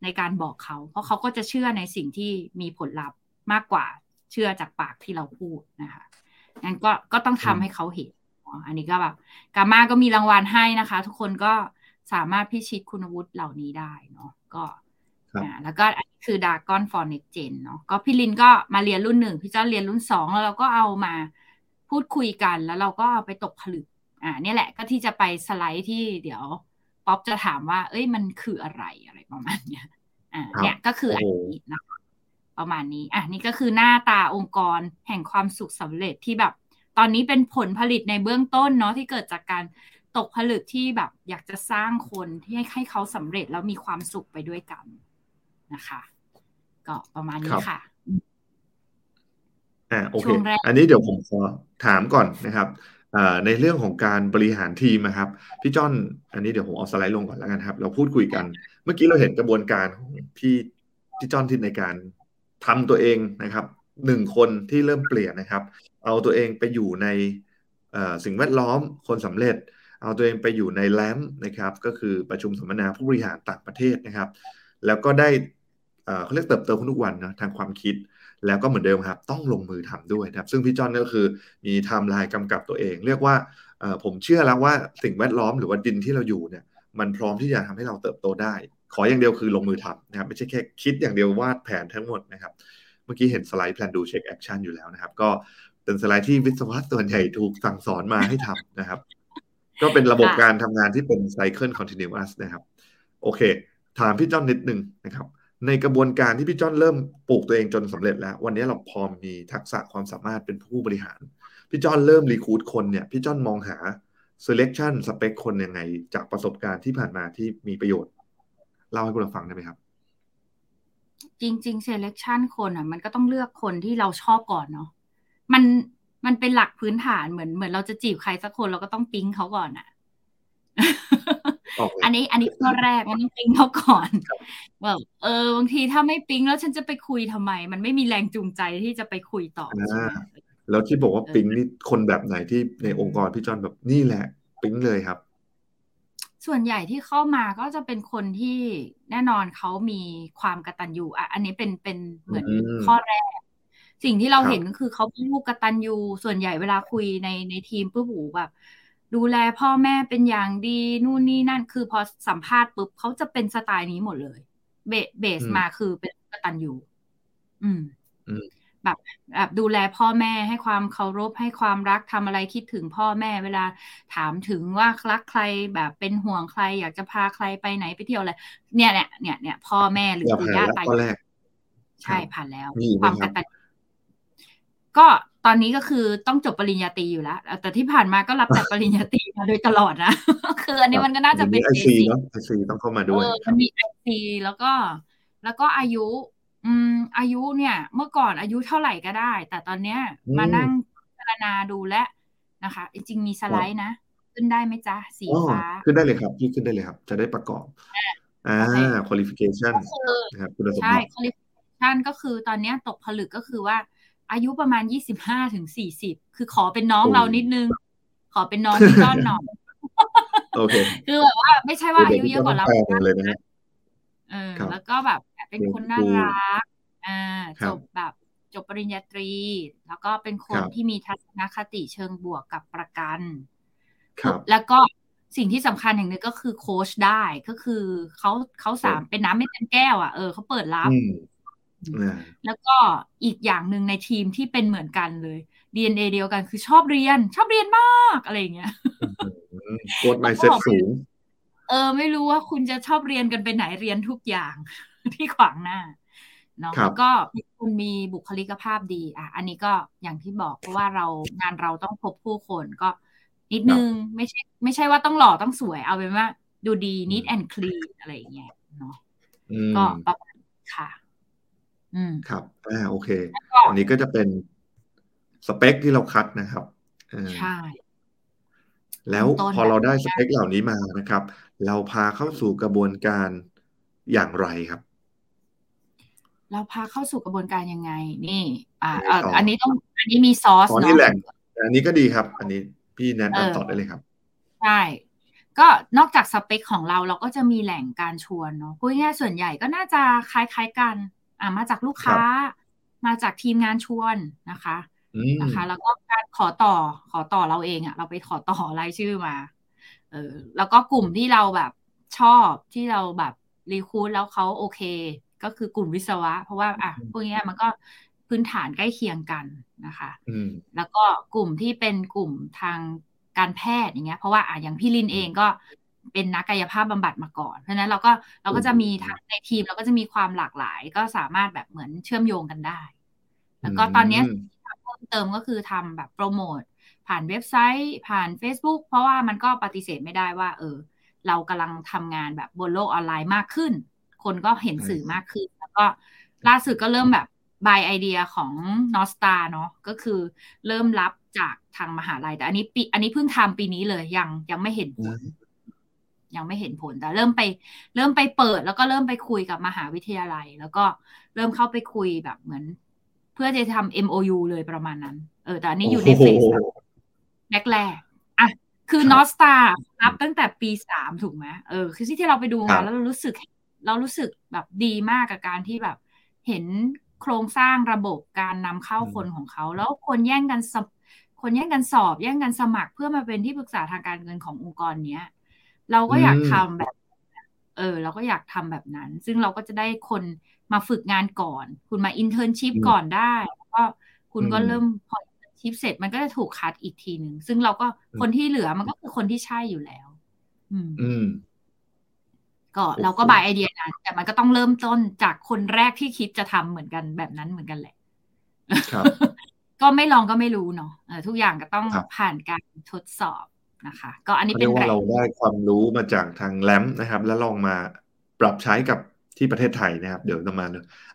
ในการบอกเขา เพราะเขาก็จะเชื่อในสิ่งที่มีผลลัพธ์มากกว่าเชื่อจากปากที่เราพูดนะคะ งั้นก็ก็ต้องทำให้เขาเห็นอันนี้ก็แบบกามาก็มีรางวัลให้นะคะ ทุกคนก็สามารถพิชิตคุณวุฒิเหล่านี้ได้เนาะก็แล้วก็อันนี้คือดากอนฟอร์เน็กเจนเนาะก็พี่ลินก็มาเรียนรุ่นหนึ่งพี่เจ้าเรียนรุ่นสองแล้วเราก็เอามาพูดคุยกันแล้วเราก็ไปตกผลึก อ่าเนี่ยแหละก็ที่จะไปสไลด์ที่เดี๋ยวป๊อปจะถามว่า เอ้ยมันคืออะไรอะไรประมาณเนี้ยอ่าเนี่ยก็คืออันนี้นะ ประมาณนี้อะนี่ก็คือหน้าตาองค์กรแห่งความสุขสำเร็จที่แบบ ตอนนี้เป็นผลผลิตในเบื้องต้นเนาะที่เกิดจากการตกผลึกที่แบบ อยากจะสร้างคนที่ให้ให้เขาสำเร็จแล้วมีความสุขไปด้วยกันนะคะ ก็ประมาณนี้ค่ะ
อ่าโอเค อันนี้เดี๋ยวผมขอถามก่อนนะครับในเรื่องของการบริหารทีมนะครับพี่จ้อนอันนี้เดี๋ยวผมเอาสไลด์ลงก่อนแล้วกันครับ เราพูดคุยกัน เมื่อกี้เราเห็นกระบวนการของพี่พี่จ้อนที่ในการ ทำตัวเองนะครับหนึ่งคนที่เริ่มเปลี่ยนนะครับ เอาตัวเองไปอยู่ในสิ่งแวดล้อมคนสำเร็จ เอาตัวเองไปอยู่ในแลมนะครับก็คือประชุมสัมมนาผู้บริหารต่างประเทศนะครับ แล้วก็ได้เขาเรียกเติบโตขึ้นทุกวันนะทางความคิดแล้วก็เหมือนเดิมครับ ต้องลงมือทำด้วยนะครับ ซึ่งพี่จ้อมก็คือมีไทม์ไลน์กำกับตัวเอง เรียกว่าผมเชื่อแล้วว่าสิ่งแวดล้อมหรือว่าดินที่เราอยู่เนี่ยมันพร้อมที่จะทำให้เราเติบโตได้ ขออย่างเดียวคือลงมือทำนะครับไม่ใช่แค่คิดอย่างเดียววางแผนทั้งหมดนะครับ เมื่อกี้เห็นสไลด์ plan do check action อยู่แล้วนะครับ ก็เป็นสไลด์ที่วิศวะส่วนใหญ่ถูกสั่งสอนมาให้ทำนะครับ ก็เป็นระบบการทำงานที่เป็น cycle continuous นะครับ โอเค ถามพี่จ้อนนิดนึงนะครับ ในกระบวนการที่พี่จ้อนเริ่มปลูกตัวเองจนสำเร็จแล้ว วันนี้เราพร้อมีทักษะความสามารถเป็นผู้บริหาร พี่จ้อนเริ่มรีคูดคนเนี่ยพี่จ้อนมองหา selection สเปคคนยังไง จากประสบการณ์ที่ผ่านมาที่มีประโยชน์ เล่าให้พวกเราฟังได้ไหมครับ
จริง ๆ selection คนอะ มันก็ต้องเลือกคนที่เราชอบก่อนเนาะมันมันเป็นหลักพื้นฐานเหมือนเหมือนเราจะจีบใครสักคนเราก็ต้องปิ๊งเขาก่อนอะอันนี้อันนี้ข้อแรกมันต้องปิ๊งเขาก่อนแบบเออบางทีถ้าไม่ปิ๊งแล้วฉันจะไปคุยทำไม มันไม่มีแรงจูงใจที่จะไปคุยต่อใช่ไหม
แล้วที่บอกว่าปิ๊งนี่คนแบบไหนที่ในองค์กรพี่จอนแบบนี่แหละ ปิ๊งเลยครับ
ส่วนใหญ่ที่เข้ามาก็จะเป็นคนที่แน่นอนเขามีความกตัญญูอะอันนี้เป็นเป็นเหมือนข้อแรก สิ่งที่เราเห็นก็คือเขาเป็นลูกกตัญญูส่วนใหญ่เวลาคุยในในทีมปุ๊บหูแบบ ดูแลพ่อแม่เป็นอย่างดีนู่นนี่นั่น คือพอสัมภาษณ์ปุ๊บเขาจะเป็นสไตล์นี้หมดเลย เบเบสมาคือเป็นกตัญญูอืม แบบแบบดูแลพ่อแม่ให้ความเคารพให้ความรักทำอะไรคิดถึงพ่อแม่เวลาถามถึงว่ารักใครแบบเป็นห่วงใคร อยากจะพาใครไปไหนไปเที่ยวอะไรเนี่ยเนี่ยเนี่ยเนี่ยพ่อแม่หรือปู่ย่าตายายใช่ผ่านแล้วความกตัญญูก็ตอนนี้ก็คือต้องจบปริญญาตรีอยู่แล้ว แต่ที่ผ่านมาก็รับแต่ปริญญาตรีมาโดยตลอดนะคืออันนี้มันก็น่าจะเป็น
ไอซีเนาะไอซีต้องเข้ามาด้วย
มันมีไอซีแล้วก็ แล้วก็อายุ อืมอายุเนี่ย เมื่อก่อนอายุเท่าไหร่ก็ได้ แต่ตอนเนี้ย มานั่งพิจารณาดูแลนะคะ จริงๆมีสไลด์นะ ขึ้นได้ไหมจ๊ะ สีฟ้า
ขึ้นได้เลยครับพี่ขึ้นได้เลยครับ จะได้ประกอบอ่า qualification นะครับคุณสมบัติใช่
qualification ก็คือตอนนี้ตกผลึกก็คือว่า อายุประมาณยี่สิบห้าถึงสี่สิบคือขอเป็นน้องเรานิดนึง ขอเป็นน้องพี่ต้อนหน่อย
โอเค
คือแบบว่าไม่ใช่ว่าอายุเยอะกว่าเรา
เลยนะ
เออแล้วก็แบบเป็นคนน่ารักอ่าจบแบบจบปริญญาตรี แล้วก็เป็นคนที่มีทัศนคติเชิงบวกกับประกัน
ครับ
แล้วก็สิ่งที่สำคัญอย่างนึงก็คือโค้ชได้ก็คือเขาเขาสามเป็นน้ำไม่เต็มแก้วอะเออเขาเปิดรับ แล้วก็อีกอย่างหนึ่งในทีมที่เป็นเหมือนกันเลย DNA เดียวกันคือชอบเรียน ชอบเรียนมากอะไรเงี้ย
กดไมเซ็ตสูง
เออ ไม่รู้ว่าคุณจะชอบเรียนกันไปไหนเรียนทุกอย่างที่ขวางหน้าเนาะ
ครับ
แล้วก็มีคนมีบุคลิกภาพดี อะ อันนี้ก็อย่างที่บอกเพราะว่าเรางานเราต้องพบผู้คนก็นิดนึงไม่ใช่ ไม่ใช่ว่าต้องหล่อต้องสวยเอาเป็นว่า ดูดี neat and clean อะไรอย่างเงี้ยเนาะ
อืม
ก็ประมาณนี้ค่ะ อืม
ครับอ่าโอเค
ก็
อันนี้ก็จะเป็นสเปคที่เราคัดนะครับเออ
ใช่
แล้ว
ต้นๆ
พอเราได้
แบบนี้
สเปคเหล่านี้มานะครับ เราพาเข้าสู่กระบวนการอย่างไรครับ
เราพาเข้าสู่กระบวนการยังไง นี่ อ่า
ยังไง
เอ่อ
ต่ออั
อันนี้ต้องอันนี้มีซอส
ตอน
เนาะ
นี้แหล่งอันนี้ก็ดีครับ อันนี้พี่แนะ
เออ
นำต่อได้เลยครับ
ใช่ก็นอกจากสเปคของเราเราก็จะมีแหล่งการชวนเนาะพูดง่ายๆส่วนใหญ่ก็น่าจะคล้ายๆกันอ่ามาจากลูกค้า มาจากทีมงานชวนนะคะ
อืม
นะคะ แล้วก็การขอต่อขอต่อเราเองอะเราไปขอต่อรายชื่อมา เออแล้วก็กลุ่มที่เราแบบชอบที่เราแบบรีคูดแล้วเขาโอเค ก็คือกลุ่มวิศวะ เพราะว่าอะพวกเนี้ยมันก็พื้นฐานใกล้เคียงกันนะคะ
อืม
แล้วก็กลุ่มที่เป็นกลุ่มทางการแพทย์อย่างเงี้ย เพราะว่าอะอย่างพี่ลินเองก็เป็นนักกายภาพบำบัดมาก่อน เพราะฉะนั้นเราก็เราก็จะมีทั้งในทีมเราก็จะมีความหลากหลาย ก็สามารถแบบเหมือนเชื่อมโยงกันได้ แล้วก็ตอนเนี้ย
อืม
ที่ทำเพิ่มเติมก็คือทำแบบโปรโมท ผ่านเว็บไซต์ ผ่าน Facebook เพราะว่ามันก็ปฏิเสธไม่ได้ว่า เออ เรากำลังทำงานแบบบนโลกออนไลน์มากขึ้น คนก็เห็นสื่อมากขึ้น แล้วก็ล่าสุดก็เริ่มแบบบายไอเดียของนอสตาเนาะก็คือเริ่มรับจากทางมหาลัย แต่อันนี้ปีอันนี้เพิ่งทำปีนี้เลยยังยังไม่เห็นผล ยังไม่เห็นผลแต่เริ่มไป เริ่มไปเปิด แล้วก็เริ่มไปคุยกับมหาวิทยาลัย แล้วก็เริ่มเข้าไปคุยแบบเหมือน เพื่อจะทำ MOU เลยประมาณนั้น เออ แต่อันนี้อยู่ในเฟส แบบแรกๆอะคือ
ครับ
นอสตารับตั้งแต่ปีสามถูกไหมเออคือที่ที่เราไปดู
ครั
งาน
บ
แล้วเรารู้สึก เรารู้สึกแบบดีมากกับการที่แบบ เห็นโครงสร้างระบบการนำเข้าคนของเขา แล้วคนแย่งกันสอบคนแย่งกันสอบ แย่งกันสมัครเพื่อมาเป็นที่ปรึกษาทางการเงินขององค์กรเนี้ย เราก็อยากทำแบบ เออ เราก็อยากทำแบบนั้น ซึ่งเราก็จะได้คนมาฝึกงานก่อน คุณมา internship อื
ม
ก่อนได้ แล้วก็คุณก็
อืม
เริ่มพอ internship เสร็จมันก็จะถูกคัดอีกทีหนึ่งซึ่งเราก็
อืม
คนที่เหลือมันก็คือคนที่ใช่อยู่แล้ว อืม
อืม
ก็
โอ้โห
เราก็ buy idea นั้น แต่มันก็ต้องเริ่มต้นจากคนแรกที่คิดจะทำเหมือนกันแบบนั้นเหมือนกันแหละ
ครับ
ก็ไม่ลองก็ไม่รู้เนาะเออทุกอย่างก็ต้อง
ครับ
ผ่านการทดสอบนะคะ ก็อันนี้
เขา
เป็
เรีย
น
กว่า
แรง
เราได้ความรู้มาจากทาง LIMRA นะครับ แล้วลองมาปรับใช้กับที่ประเทศไทยนะครับ เดี๋ยวจะมา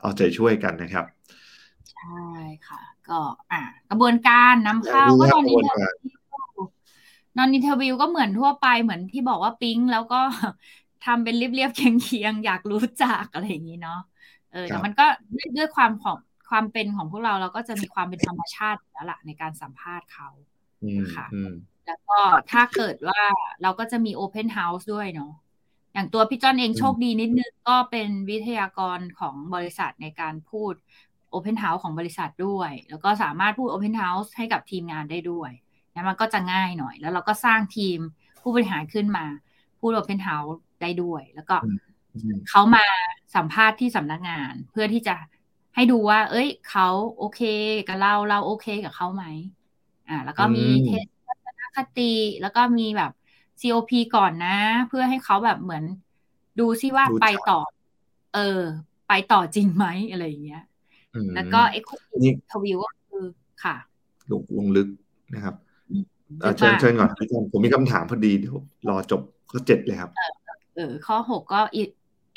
เอาใจช่วยกันนะครับ
ใช่ค่ะ ก็อะกระบวนการนำเข้า
อยากรู้
ก็
ว่าก
นอน
ระ
อิ
บวน
นเทอ
การ
ร์วิวนอนอินเทอร์วิวก็เหมือนทั่วไปเหมือนที่บอกว่าปิ๊งแล้วก็ทำเป็นเรียบๆเคียงๆอยากรู้จักอะไรอย่างนี้เนาะเออ
ครั
แต่
บ
มันก็ด้วยด้วยความของความเป็นของพวกเราเราก็จะมีความเป็นธรรมชาติอยู่แล้วล่ะในการสัมภาษณ์เขา
อืม
ค่ะ
อืม
แล้วก็ถ้าเกิดว่าเราก็จะมี Open House ด้วยเนาะอย่างตัวพี่จ้อนเอง
อืม
โชคดีนิดนึง ก็เป็นวิทยากรของบริษัทในการพูด Open House ของบริษัทด้วย แล้วก็สามารถพูด Open House ให้กับทีมงานได้ด้วยนะมันก็จะง่ายหน่อย แล้วเราก็สร้างทีมผู้บริหารขึ้นมา พูด Open House ได้ด้วย แล้วก็
อืมอืม
เขามาสัมภาษณ์ที่สำนักงานเพื่อที่จะให้ดูว่า เอ้ยเขาโอเคกับเราเราโอเคกับเขาไหมอ่า แล้วก็มี
อืม
เทสทัศนคติแล้วก็มีแบบ COP ก่อนนะ เพื่อให้เขาแบบเหมือนดูซิว่า
ดู
ไป
จาก
ต่อ เออ ไปต่อจริงไหมอะไรอย่างเงี้ย
อืม
แล้วก็
นี่
Exclusive Interview ก็คือค่ะ
ลงลงลึกนะครับ
อืม
เอ่อ
ลึก
เชิญ
มาก
เชิญก่อนพี่จอนผมมีคำถามพอดีเดี๋ยวรอจบข้อเจ็ดเลยครับ
เออข้อหกก็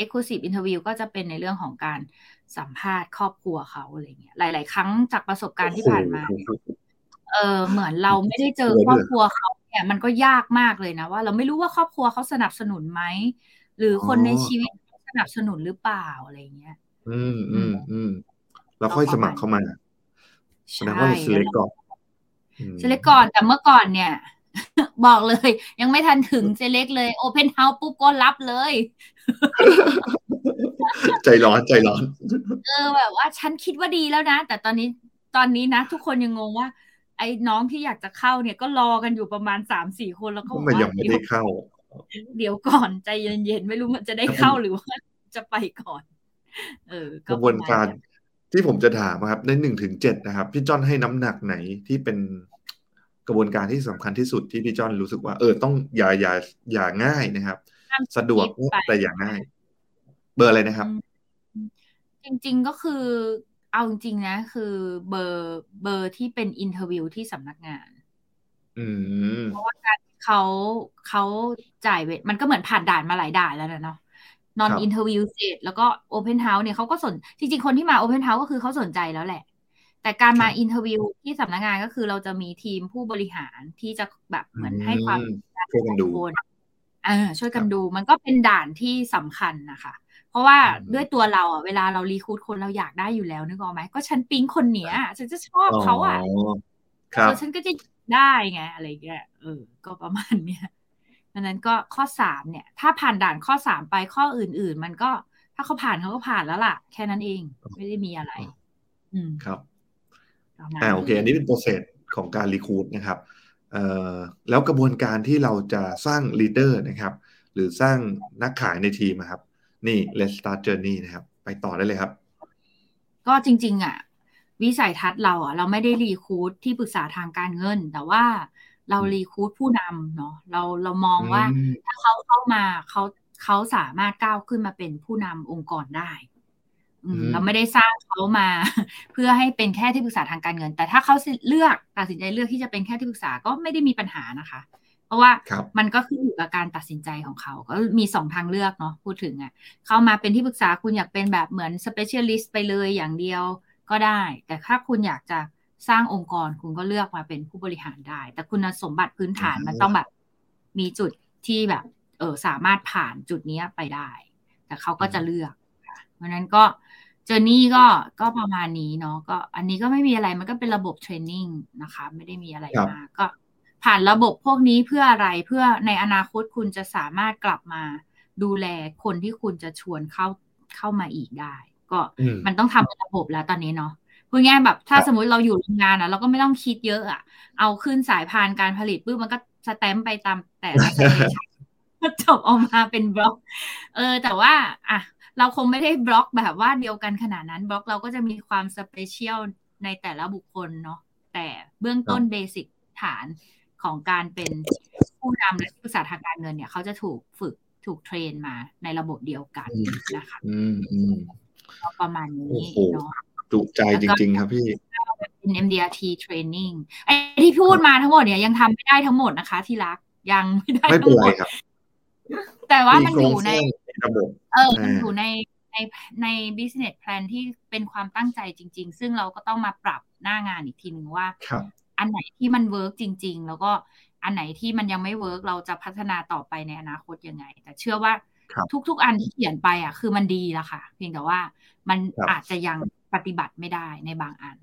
exclusive interview ก็จะเป็นในเรื่องของการสัมภาษณ์ครอบครัวเขาอะไรเงี้ยหลาย ๆ ครั้งจากประสบการณ์ที่ผ่านมา
โอ้โห
เออเหมือนเราไม่ได้เจอ
เลย
ครอบ
ด้วย
ครัวเขาเนี่ยมันก็ยากมากเลยนะว่า เราไม่รู้ว่าครอบครัวเขาสนับสนุนไหมหรือคนในชีวิตสนับสนุนหรือเปล่าอะไรเงี้ย
อืมอืมอืม แล้วค่อยสมัครเข้ามาแสดงว่าเรา select ก่อนอืม
เซเล็กก่อนแต่เมื่อก่อนเนี่ย บอกเลย ยังไม่ทันถึงเซเล็กเลยโอเพนเฮาส์ปุ๊บก็รับเลย
ใจร้อนใจร้อน
เออแบบว่า ฉันคิดว่าดีแล้วนะ แต่ตอนนี้ตอนนี้นะ ทุกคนยังงงว่า ไอ้น้องที่อยากจะเข้าเนี่ยก็รอกันอยู่ประมาณสามสี่คนแล้วก็บอก
มัน
ว่า
ยังไม่
เดี๋ย
ได้
ว
เข้า
เดี๋ยวก่อนใจเย็นๆ ไม่รู้มันจะได้เข้าหรือว่าจะไปก่อน เออ
กระบวนการ ที่ผมจะถามครับในหนึ่งถึงเจ็ดนะครับ พี่จอนให้น้ำหนักไหนที่เป็นกระบวนการที่สำคัญที่สุดที่พี่จอนรู้สึกว่า เออต้องอย่าอย่าอย่าง่ายนะครับ สะดวกแต่อย่าง่าย เบอร์อะไรนะครับ
จริง ๆก็คือเอาจริงๆนะ คือเบอร์เบอร์ที่เป็น interview ที่สำนักงาน
อืม
เพราะว่าการเขาเขาจ่ายเวทมันก็เหมือนผ่านด่านมาหลายด่านแล้วนะเนาะ นอน
ครับ
interview เสร็จแล้วก็ open house เนี่ยเขาก็สนจริงๆ คนที่มา open house ก็คือเขาสนใจแล้วแหละ แต่การมา
ครับ
interview ที่สำนักงานก็คือเราจะมีทีมผู้บริหารที่จะแบบเหมือนให้ความ
อืมช่วยกันดู
คนเออช่วยกันดูมันก็เป็นด่านที่สำคัญนะคะเพราะว่า
อืม
ด้วยตัวเราอะเวลาเรารีคูดคนเราอยากได้อยู่แล้วนึกออกไหมก็ฉันปิ๊งคนเนี้ยฉันจะชอบเขาอะ
ครับ
เออฉันก็จะได้ไงอะไรเงี้ยเออ ก็ประมาณเนี้ย ดังนั้นก็ข้อสามเนี่ย ถ้าผ่านด่านข้อสามไปข้ออื่น ๆ มันก็ถ้าเขาผ่านเขาก็ผ่านแล้วล่ะ แค่นั้นเองไม่ได้มีอะไร อืม
ครับ
ประมาณ
อ่าโอเค อันนี้เป็น process ของการ recruit นะครับเอ่อแล้วกระบวนการที่เราจะสร้าง leader นะครับ หรือสร้างนักขายในทีมอะครับ นี่ let's start journey นะครับ ไปต่อได้เลยครับ
ก็จริง ๆ อะ วิสัยทัศน์เราอะ เราไม่ได้ recruit ที่ปรึกษาทางการเงิน แต่ว่า เรา
อืม
recruit ผู้นำเนาะเราเรามองว่า
อืม
ถ้าเขาเข้ามาเขาเขาสามารถก้าวขึ้นมาเป็นผู้นำองค์กรได้อืม
อืม
เราไม่ได้สร้างเขามา เพื่อให้เป็นแค่ที่ปรึกษาทางการเงิน แต่ถ้าเขาเลือกตัดสินใจเลือกที่จะเป็นแค่ที่ปรึกษาก็ไม่ได้มีปัญหานะคะ เพราะว่า
ครับ
มันก็ขึ้นอยู่กับการตัดสินใจของเขาก็มีสองทางเลือกเนาะพูดถึงอะ เข้ามาเป็นที่ปรึกษาคุณอยากเป็นแบบเหมือน specialist ไปเลยอย่างเดียวก็ได้ แต่ถ้าคุณอยากจะ สร้างองค์กรคุณก็เลือกมาเป็นผู้บริหารได้ แต่คุณสมบัติพื้นฐาน
อืม
มันต้องแบบ มีจุดที่แบบ เออสามารถผ่านจุดเนี้ยไปได้ แต่เขาก็จะเลือกค่ะเพราะฉะนั้นก็เจอร์นี่ก็ก็ประมาณนี้เนาะก็ อันนี้ก็ไม่มีอะไรมันก็เป็นระบบเทรนนิ่งนะคะ ไม่ได้มีอะไร
ครับ
มากก็ผ่านระบบพวกนี้เพื่ออะไรเพื่อในอนาคตคุณจะสามารถกลับมาดูแลคนที่คุณจะชวนเข้าเข้ามาอีกได้ ก็
อืม
มันต้องทำเป็นระบบแล้วตอนนี้เนาะ พูดง่ายๆแบบ ถ้า
ครับ
สมมุติเราอยู่โรงงานอะ เราก็ไม่ต้องคิดเยอะอะ เอาขึ้นสายพานการผลิตปุ๊บมันก็สแตมป์ไปตามแต่ละ station จบออกมาเป็นบล็อก เออ แต่ว่า อะ เราคงไม่ได้บล็อกแบบว่าเดียวกันขนาดนั้นบล็อกเราก็จะมีความ special ในแต่ละบุคคลเนาะแต่เบื้องต้น basic ฐานของการเป็นผู้นำและที่ปรึกษาทางการเงินเนี่ย เขาจะถูกฝึกถูก train มาในระบบเดียวกัน
อืม
นะคะ
อืมอืม
ก็ประมาณนี้
โอ้โห
เนาะ
จุใจจริง ๆ ครับพี่
เป็น MDRT training ไอ้ที่พูดมาทั้งหมดเนี่ยยังทำไม่ได้ทั้งหมดนะคะ ที่รักยังไม่ได้
ไม่เป็
ทั้
น
งห
ไร
มด
ครับ
แต่ว่ามัน
โคร
องยู่
ส
ใน
ร้างในระบบ
เออมัน
อ่า
อยู่ในในใน business plan ที่เป็นความตั้งใจจริง ๆ ซึ่งเราก็ต้องมาปรับหน้างานอีกทีหนึ่งว่า
ครับ
อันไหนที่มันเวิร์กจริง ๆ แล้วก็อันไหนที่มันยังไม่เวิร์กเราจะพัฒนาต่อไปในอนาคตยังไง แต่เชื่อว่า
ครับ
ทุก ๆ อันที่เขียนไปอะ คือมันดีแล้วค่ะ เพียงแต่ว่ามัน
ครับ
อาจจะยัง ปฏิบัติไม่ได้ในบางอัน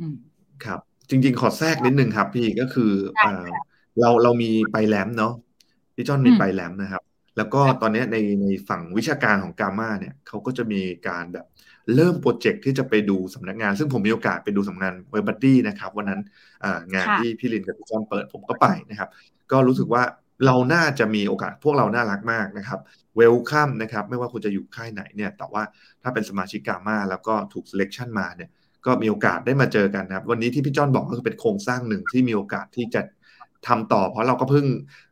อืม
ครับ จริง ๆ ขอแทรกนิดนึงครับ พี่ก็คือ
ได้
เอ่อเราเรามีไปแลมเนาะพี่จอนมี
อืม
ไปแลมนะครับ แล้วก็ตอนเนี้ยในในฝั่งวิชาการของกาม่าเนี่ยเขาก็จะมีการแบบเริ่มโปรเจกต์ที่จะไปดูสำนักงาน ซึ่งผมมีโอกาสไปดูสำนักงานเวบัดดี้นะครับวันนั้นอ่างาน
ค่ะ
ที่พี่ลินกับพี่จอนเปิดผมก็ไปนะครับ ก็รู้สึกว่าเราน่าจะมีโอกาสพวกเราน่ารักมากนะครับ เวลคัมนะครับไม่ว่าคุณจะอยู่ค่ายไหนเนี่ยแต่ว่าถ้าเป็นสมาชิกกาม่าแล้วก็ถูก selection มาเนี่ยก็มีโอกาสได้มาเจอกันนะครับ วันนี้ที่พี่จ้อนบอกก็คือเป็นโครงสร้างหนึ่งที่มีโอกาสที่จะทำต่อ เพราะเราก็เพิ่ง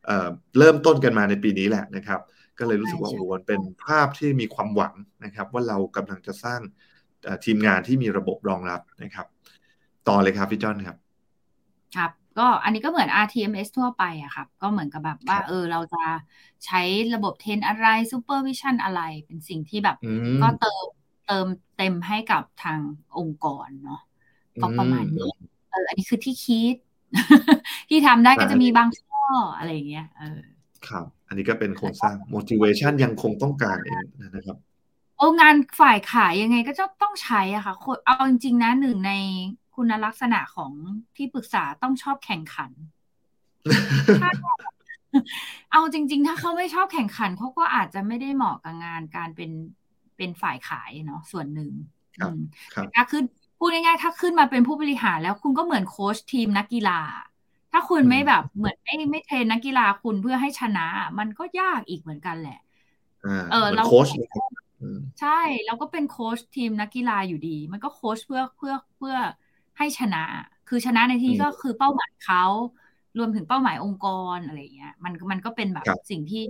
เอ่อเริ่มต้นกันมาในปีนี้แหละนะครับ ก็เลยรู้สึกว่า
ใช่
โอ้โหมันเป็นภาพที่มีความหวังนะครับ ว่าเรากำลังจะสร้างเอ่อทีมงานที่มีระบบรองรับนะครับ ต่อเลยครับพี่จ้อนครับ
ครับ ก็อันนี้ก็เหมือน RTMS ทั่วไปอะครับ ก็เหมือนกับแบบว่า
ครับ
เออเราจะใช้ระบบเทรนอะไร Supervision อะไรเป็นสิ่งที่แบบ
อืม
ก็เติมเติมเต็มให้กับทางองค์กรเนาะก็ประมาณนี้เอออันนี้คือที่คิด ที่ทำได้ก็จะมีบางข้ออะไรอย่างเงี้ยเออ
ครับ อันนี้ก็เป็นโครงสร้าง motivation ยังคงต้องการเองนะครับ
โอ้งานฝ่ายขายยังไงก็จะต้องใช้อะค่ะคนเอาจริงๆนะหนึ่งใน คุณลักษณะของที่ปรึกษาต้องชอบแข่งขันถ้าเอาจริง ๆ ถ้าเขาไม่ชอบแข่งขันเขาก็อาจจะไม่ได้เหมาะกับงานการเป็นเป็นฝ่ายขายเนาะส่วนหนึ่ง
ครับ
อืม
ครับ
ถ้าขึ้นพูดง่ายๆ ถ้าขึ้นมาเป็นผู้บริหารแล้วคุณก็เหมือนโค้ชทีมนักกีฬา ถ้าคุณไม่แบบเหมือนไม่ไม่เทรนนักกีฬาคุณเพื่อให้ชนะ มันก็ยากอีกเหมือนกันแหละ
อ่า
เออ
เหมือน
เรา
โค้ชนะครับอืม
ใช่เราก็เป็นโค้ชทีมนักกีฬาอยู่ดี มันก็โค้ชเพื่อเพื่อเพื่อ ให้ชนะ คือชนะในที่
อืม
ก็คือเป้าหมายเขารวมถึงเป้าหมายองค์กรอะไรอย่างเงี้ย มันมันก็เป็นแบบ
ครับ
สิ่งที่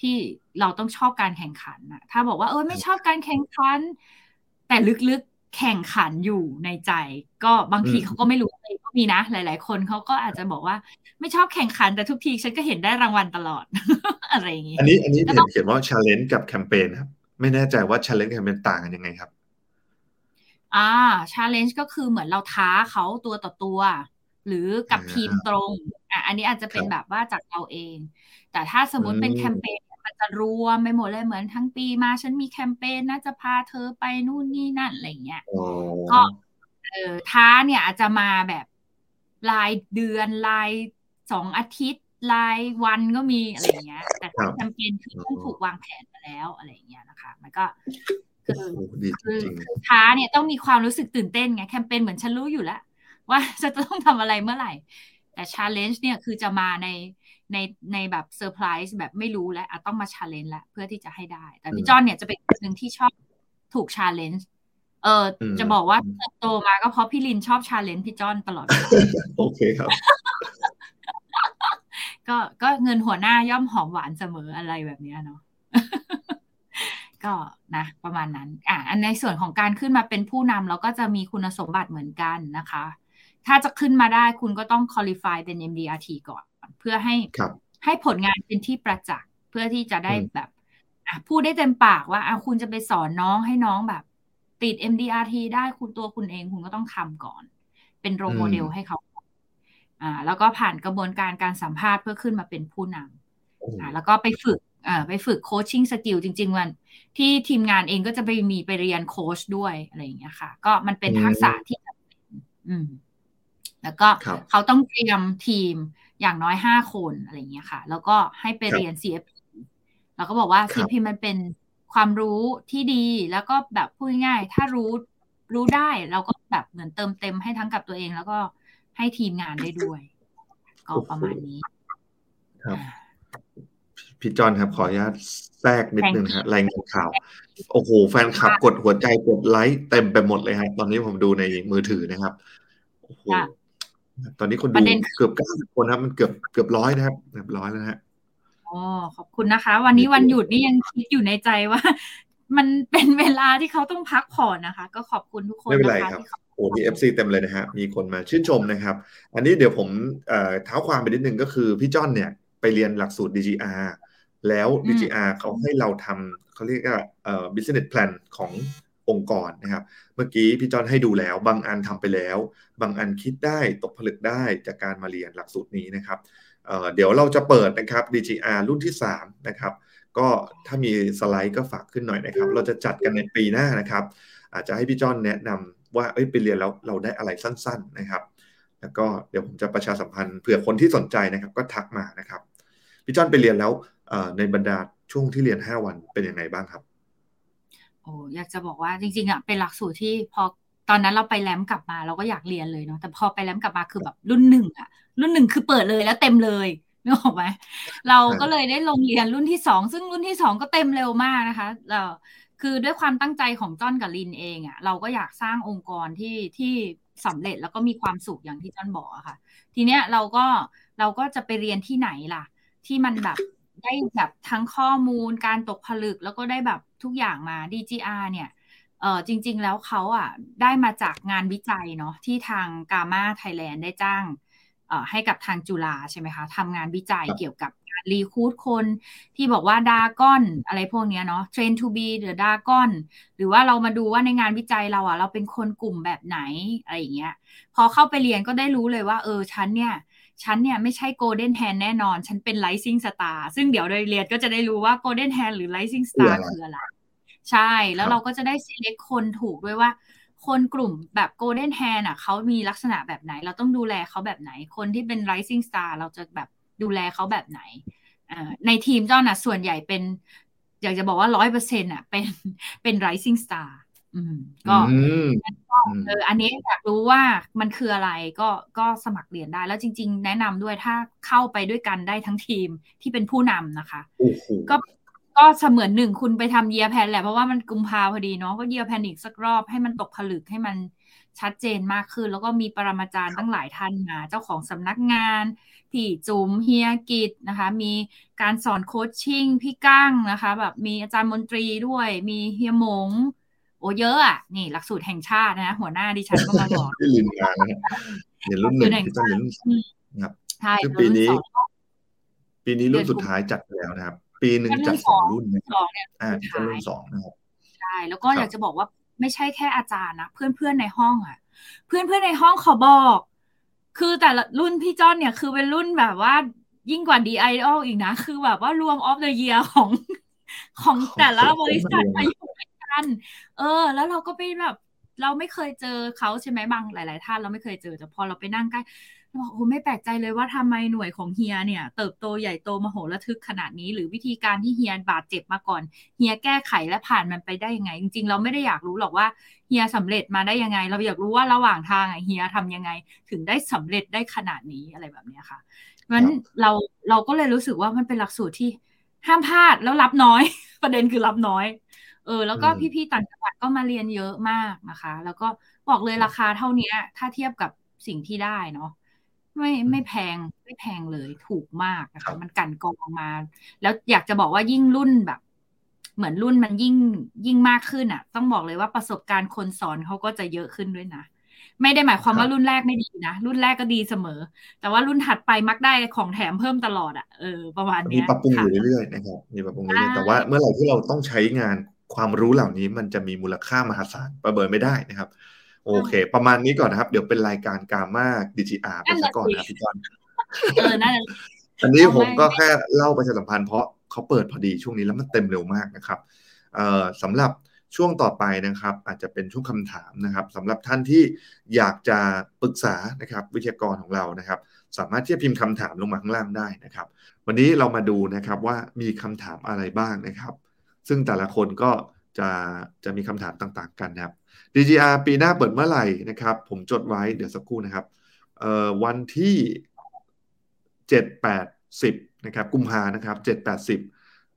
ที่เราต้องชอบการแข่งขันนะถ้าบอกว่าเออไม่ชอบการแข่งขันไปแต่ลึกๆแข่งขันอยู่ในใจ ก็บางทีเขาก็ไม่รู้เลยก็มีนะ หลาย ๆ คนเขาก็อาจจะบอกว่าไม่ชอบแข่งขันแต่ทุกทีฉันก็เห็นได้รางวัลตลอด อะไรอย่างนี้
อันนี้อันนี้เห็นเขียนว่า challenge กับแคมเปญครับ ไม่แน่ใจว่า challenge กับแคมเปญต่างกันยังไงครับ
อ่า challenge ก็คือเหมือนเราท้าเขาตัวต่อตัว หรือกับทีมตรงอะอันนี้อาจจะเป็นแบบว่าจากเราเอง แต่ถ้าสมมติเป็นแคมเปญมันจะรวมไปหมดเลยเหมือนทั้งปีมา ฉันมีแคมเปญนะจะพาเธอไปนู่นนี่นั่นอะไรเงี้ยก็เออท้าเนี่ยอาจจะมาแบบรายเดือนรายสองอาทิตย์รายวันก็มีอะไรเงี้ย แต่แคมเปญคือต้องถูกวางแผนมาแล้วอะไรเงี้ยนะคะ มันก็ คือคือท้าเนี่ยต้องมีความรู้สึกตื่นเต้นไงแคมเปญเหมือนฉันรู้อยู่แล้ว ว่าจะต้องทำอะไรเมื่อไหร่ แต่ challenge เนี่ยคือจะมาในในในแบบเซอร์ไพรส์แบบไม่รู้แล้วต้องมา challenge แล้วเพื่อที่จะให้ได้ แต่พี่จ้อนเนี่ยจะเป็นคนหนึ่งที่ชอบถูก challenge เออจะบอกว่าโตมาก็เพราะพี่ลินชอบ challenge พี่จ้อนตลอด
โอเคครับ
ก็ก็เงินหัวหน้าย่อมหอมหวานเสมออะไรแบบนี้เนาะ ก็นะประมาณนั้นอะอันในส่วนของการขึ้นมาเป็นผู้นำเราก็จะมีคุณสมบัติเหมือนกันนะคะ ถ้าจะขึ้นมาได้คุณก็ต้อง qualify เป็น MDRT ก่อน เพื่อให้ให้ผลงานเป็นที่ประจักษ์เพื่อที่จะได้แบบพูดได้เต็มปากว่าอาคุณจะไปสอนน้องให้น้องแบบ ติด MDRT ได้คุณตัวคุณเองคุณก็ต้องทำก่อน เป็น role model ให้เขาอ่าแล้วก็ผ่านกระบวนการการสัมภาษณ์เพื่อขึ้นมาเป็นผู้นำอ่าแล้วก็ไปฝึกอ่าไปฝึก coaching skill จริงๆวัน ที่ทีมงานเองก็จะไปมีไปเรียนโค้ชด้วยอะไรอย่างเงี้ยค่ะ ก็มันเป็นทักษะที่อืม แล้วก็เขาต้องเตรียมทีมอย่างน้อยห้าคนอะไรเงี้ยค่ะ แล้วก็ให้ไปเรียน CFP เราก็บอกว่า CFP มันเป็นความรู้ที่ดีแล้วก็แบบพูดง่ายถ้ารู้รู้ได้เราก็แบบเหมือนเติมเต็มให้ทั้งกับตัวเอง แล้วก็ให้ทีมงานได้ด้วย ก็ประมาณนี้
ครับ พี่จอนครับ ขออนุญาตแทรกนิดนึงครับรายงานข่าว โอ้โห แฟนคลับกดหัวใจกดไลค์เต็มไปหมดเลยครับตอนนี้ผมดูในมือถือนะครับโอ้โหตอนนี้คนดูเกือบเก้าสิบคนครับ มันเกือบเกือบร้อยนะครับเกือบร้อยแล้วฮะ
อ๋อขอบคุณนะคะ วันนี้วันหยุดนี่ยังคิดอยู่ในใจว่า มันเป็นเวลาที่เขาต้องพักผ่อนนะคะ ก็ขอบคุณทุกคน
ไม่เป็นไรครับโอ้มีเอฟซีเต็มเลยนะฮะมีคนมาชื่นชมนะครับ อันนี้เดี๋ยวผมเท้าความไปนิดนึงก็คือพี่จ้อนเนี่ยไปเรียนหลักสูตร DGR แล้ว DGR เขาให้เราทำเขาเรียกว่า business plan ขององค์กรนะครับ เมื่อกี้พี่จอนให้ดูแล้ว บางอันทำไปแล้ว บางอันคิดได้ตกผลึกได้จากการมาเรียนหลักสูตรนี้นะครับเเดี๋ยวเราจะเปิดนะครับ DGR รุ่นที่ 3 นะครับ ก็ถ้ามีสไลด์ก็ฝากขึ้นหน่อยนะครับ เราจะจัดกันในปีหน้านะครับ อาจจะให้พี่จอนแนะนำว่าเอ้ยไปเรียนแล้วเราได้อะไรสั้น ๆนะครับ แล้วก็เดี๋ยวผมจะประชาสัมพันธ์เผื่อคนที่สนใจนะครับ ก็ทักมานะครับพี่จอนไปเรียนแล้ว ในบรรดาช่วงที่เรียน 5 วันเป็นยังไงบ้างครับ
โอ้อยากจะบอกว่าจริงๆอะเป็นหลักสูตรที่พอตอนนั้นเราไปแลมกลับมาเราก็อยากเรียนเลยเนาะแต่พอไปแลมกลับมาคือแบบรุ่นหนึ่งอะ รุ่นหนึ่งคือเปิดเลยแล้วเต็มเลยนึกออกไหมเราก็เลยได้ลงเรียนรุ่นที่สองซึ่งรุ่นที่สองก็เต็มเร็วมากนะคะเราคือด้วยความตั้งใจของจ้อนกับลินเองอะเราก็อยากสร้างองค์กรที่ที่สำเร็จแล้วก็มีความสุขอย่างที่จ้อนบอกอะค่ะ ทีเนี้ยเราก็เราก็จะไปเรียนที่ไหนล่ะ ที่มันแบบ ได้แบบทั้งข้อมูลการตกผลึกแล้วก็ได้แบบทุกอย่างมา DGR เนี่ยเออจริง ๆ แล้วเขาอะได้มาจากงานวิจัยเนาะที่ทางกามาไทยแลนด์ได้จ้างให้กับทางจุฬาใช่ไหมคะทำงานวิจัยเกี่ยวกับการ recruit คนที่บอกว่า dragon อะไรพวกนี้เนาะ train to be the dragon หรือว่าเรามาดูว่าในงานวิจัยเราอะเราเป็นคนกลุ่มแบบไหนอะไรอย่างเงี้ยพอเข้าไปเรียนก็ได้รู้เลยว่า เออฉันเนี่ย ฉันเนี่ยไม่ใช่ golden hand แน่นอน ฉันเป็น rising star ซึ่งเดี๋ยวโดยเรียนก็จะได้รู้ว่า golden hand หรือ rising star คืออะไร ใช่ แล้วเราก็จะได้ select คนถูกด้วยว่า คนกลุ่มแบบ golden hand อะเขามีลักษณะแบบไหน เราต้องดูแลเขาแบบไหน คนที่เป็นไ i ซิ่งสตาร์เราจะแบบดูแลเขาแบบไหนในทีมจ้อนอะส่วนใหญ่เป็น อยากจะบอกว่าร้อยเปอร์เซ็นต์อะเป็นเป็น rising star ก็เอออันนี้อยากรู้ว่ามันคืออะไรก็ก็สมัครเรียนได้ แล้วจริง ๆ แนะนำด้วยถ้าเข้าไปด้วยกันได้ทั้งทีมที่เป็นผู้นำนะคะ ก็ก็เสมือนหนึ่งคุณไปทำเยียแพนแหละเพราะว่ามันกุมภาพอดีเนาะก็เยียแพนอีกสักรอบให้มันตกผลึกให้มันชัดเจนมากขึ้น แล้วก็มีปรมาจารย์ตั้งหลายท่านมาเจ้าของสำนักงานพี่จุ๋มเฮียกิจนะคะ มีการสอนโคชชิ่งพี่ก้างนะคะ แบบมีอาจารย์มนตรีด้วย มีเฮียหมง โอ้เยอะอะนี่หลักสูตรแห่งชาตินะ หัวหน้าดิฉันก็มาบอก
ที่ลินงานนะเรียนรุ่นหนึ่งที่ต้องเรียนรุ่นสองครับ
ใช่
คือปีนี้ ปีนี้รุ่นสุดท้ายจัดแล้วนะครับ ปีหนึ่งจัดสองรุ่นนะ
สองเนี่ย
อ่าที่รุ่นสองนะครับ
ใช่แล้วก็อยากจะบอกว่าไม่ใช่แค่อาจารย์นะเพื่อนเพื่อนในห้องอะ เพื่อนเพื่อนในห้องเขาบอก คือแต่ละรุ่นพี่จ้อนเนี่ยคือเป็นรุ่นแบบว่ายิ่งกว่า the idol อีกนะ คือแบบว่ารวม of the year ของของแต่ละบริษัทมาอยู่ ด้วยกันเออ แล้วเราก็ไปแบบเราไม่เคยเจอเขาใช่ไหมบางหลาย ๆ ท่านเราไม่เคยเจอแต่พอเราไปนั่งใกล้บอกโอ้ไม่แปลกใจเลยว่าทำไมหน่วยของเฮียเนี่ย เติบโตใหญ่โตมโหฬารทึกขนาดนี้ หรือวิธีการที่เฮียบาดเจ็บมาก่อน เฮียแก้ไขและผ่านมันไปได้ยังไง จริง ๆ เราไม่ได้อยากรู้หรอกว่าเฮียสำเร็จมาได้ยังไง เราอยากรู้ว่าระหว่างทางเฮียทำยังไง ถึงได้สำเร็จได้ขนาดนี้อะไรแบบนี้ค่ะเพราะฉะนั้นเราเราก็เลยรู้สึกว่ามันเป็นหลักสูตรที่ห้ามพลาดแล้วรับน้อย ประเด็นคือรับน้อย เออแล้วก็พี่ๆต่างจังหวัดก็มาเรียนเยอะมากนะคะ แล้วก็บอกเลยราคาเท่านี้ถ้าเทียบกับสิ่งที่ได้เนาะไม่ไม่แพงไม่แพงเลยถูกมากนะคะมันกันกองมา แล้วอยากจะบอกว่ายิ่งรุ่นแบบ เหมือนรุ่นมันยิ่งยิ่งมากขึ้นอะ ต้องบอกเลยว่าประสบการณ์คนสอนเขาก็จะเยอะขึ้นด้วยนะไม่ได้หมายความว่ารุ่นแรกไม่ดีนะรุ่นแรกก็ดีเสมอ แต่ว่ารุ่นถัดไปมักได้ของแถมเพิ่มตลอดอะเออประมาณนี้
มีปรับปรุงอยู่เรื่อยๆนะครับมีปรับปรุงเรื่อยๆแต่ว่าเมื่อไหร่ที่เราต้องใช้งาน ความรู้เหล่านี้มันจะมีมูลค่ามหาศาลประเมินไม่ได้นะครับ โอเค ประมาณนี้ก่อนนะครับ เดี๋ยวเป็นรายการกามาดิจิอาร์ไปซะก่อนนะพี่จอน
เออนั่น
อันนี้ผมก็แค่เล่าประชาสัมพันธ์เพราะเขาเปิดพอดีช่วงนี้แล้วมันเต็มเร็วมากนะครับเอ่อสำหรับช่วงต่อไปนะครับ อาจจะเป็นช่วงคำถามนะครับสำหรับท่านที่อยากจะปรึกษานะครับวิทยากรของเรานะครับ สามารถที่จะพิมพ์คำถามลงมาข้างล่างได้นะครับ วันนี้เรามาดูนะครับว่ามีคำถามอะไรบ้างนะครับ ซึ่งแต่ละคนก็จะจะมีคำถามต่างๆ กันนะครับ DGR ปีหน้าเปิดเมื่อไหร่นะครับ ผมจดไว้เดี๋ยวสักครู่นะครับเอ่อวันที่เจ็ดแปดสิบนะครับกุมภานะครับเจ็ดแปดสิบ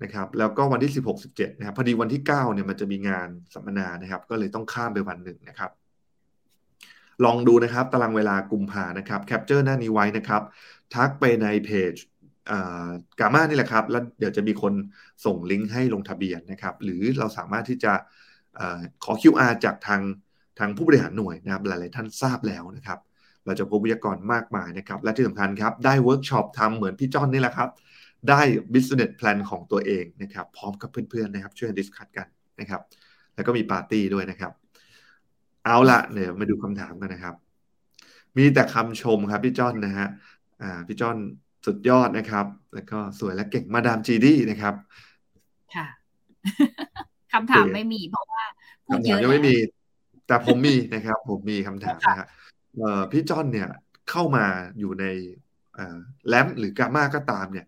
นะครับแล้วก็วันที่สิบหกสิบเจ็ดนะครับพอดีวันที่เก้าเนี่ยมันจะมีงานสัมมนานะครับ ก็เลยต้องข้ามไปวันหนึ่งนะครับ ลองดูนะครับตารางเวลากุมภานะครับ capture หน้านี้ไว้นะครับ ทักไปในเพจ กาม่านี่แหละครับ แล้วเดี๋ยวจะมีคนส่งลิงก์ให้ลงทะเบียนนะครับ หรือเราสามารถที่จะขอ QR จากทางทางผู้บริหารหน่วยนะครับ หลาย ๆ ท่านทราบแล้วนะครับ เราจะพบวิทยากรมากมายนะครับ และที่สำคัญครับ ได้เวิร์กช็อปทำเหมือนพี่จ้อนนี่แหละครับ ได้ business plan ของตัวเองนะครับ พร้อมกับเพื่อน ๆ นะครับ ช่วย discuss กันนะครับ แล้วก็มีปาร์ตี้ด้วยนะครับ เอาละเดี๋ยวมาดูคำถามกันนะครับ มีแต่คำชมครับพี่จ้อนนะฮะ อ่า พี่จ้อน สุดยอดนะครับ แล้วก็สวยและเก่งมาดามจีดี้นะครับ
ค่ะคำถามไม่มีเพราะว่า
คำถามยังไม่มี แต่ผมมีนะครับ ผมมีคำถามนะฮะพี่จ้อนเนี่ยเข้ามาอยู่ในแลมหรือกาม่าก็ตามเนี่ย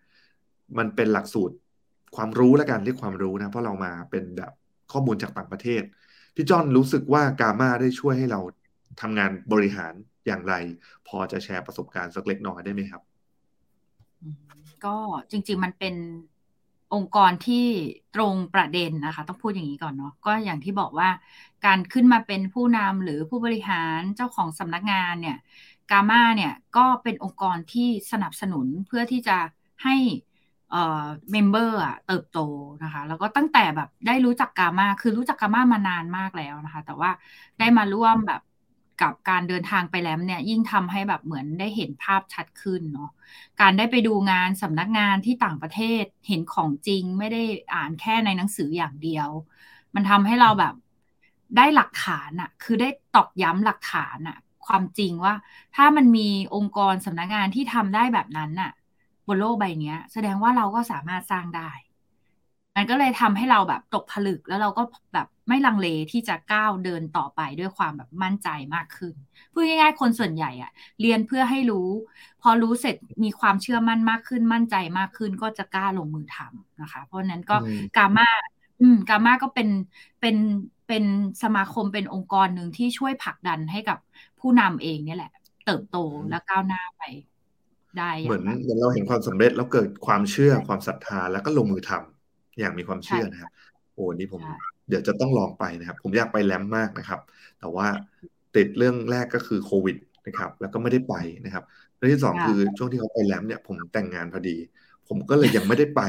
มันเป็นหลักสูตรความรู้และการเรียกความรู้นะ เพราะเรามาเป็นแบบข้อมูลจากต่างประเทศ พี่จอนรู้สึกว่ากาม่าได้ช่วยให้เราทำงานบริหารอย่างไร พอจะแชร์ประสบการณ์สักเล็กน้อยได้ไหมครับ
ก็จริง ๆ มันเป็นองค์กรที่ตรงประเด็นนะคะ ต้องพูดอย่างนี้ก่อนเนาะก็อย่างที่บอกว่าการขึ้นมาเป็นผู้นำหรือผู้บริหารเจ้าของสำนักงานเนี่ยกาม่าเนี่ยก็เป็นองค์กรที่สนับสนุนเพื่อที่จะให้เอ่อเมมเบอร์อะเติบโตนะคะ แล้วก็ตั้งแต่แบบได้รู้จักกาม่าคือรู้จักกาม่ามานานมากแล้วนะคะ แต่ว่าได้มาร่วมแบบ กับการเดินทางไปแล้วเนี่ยยิ่งทำให้แบบเหมือนได้เห็นภาพชัดขึ้นเนาะการได้ไปดูงานสำนักงานที่ต่างประเทศเห็นของจริงไม่ได้อ่านแค่ในหนังสืออย่างเดียว มันทำให้เราแบบได้หลักฐานอะคือได้ตอกย้ำหลักฐานอะความจริงว่า ถ้ามันมีองค์กรสำนักงานที่ทำได้แบบนั้นน่ะบนโลกใบนี้แสดงว่าเราก็สามารถสร้างได้มันก็เลยทำให้เราแบบตกผลึกแล้วเราก็แบบ ไม่ลังเลที่จะก้าวเดินต่อไปด้วยความแบบมั่นใจมากขึ้นพูดง่ายๆคนส่วนใหญ่อะเรียนเพื่อให้รู้ พอรู้เสร็จมีความเชื่อมั่นมากขึ้น มั่นใจมากขึ้นก็จะกล้าลงมือทำนะคะ เพราะนั้นก็กามาอืมกามาก็เป็นเป็นเป็นสมาคมเป็นองค์กรหนึ่งที่ช่วยผลักดันให้กับผู้นำเองเนี่ยแหละ เติบโตและก้าวหน้าไปได้
เหมือนเหมือนเราเห็นความสำเร็จแล้วเกิดความเชื่อความศรัทธาแล้วก็ลงมือทำอย่างมีความเชื่อนะครับโอ้นี่ผม เดี๋ยวจะต้องลองไปนะครับ ผมอยากไปแลมมากนะครับ แต่ว่าติดเรื่องแรกก็คือโควิดนะครับ แล้วก็ไม่ได้ไปนะครับเรื่องที่สองคือช่วงที่เขาไปแลมเนี่ยผมแต่งงานพอดี ผมก็เลยยังไม่ได้ไป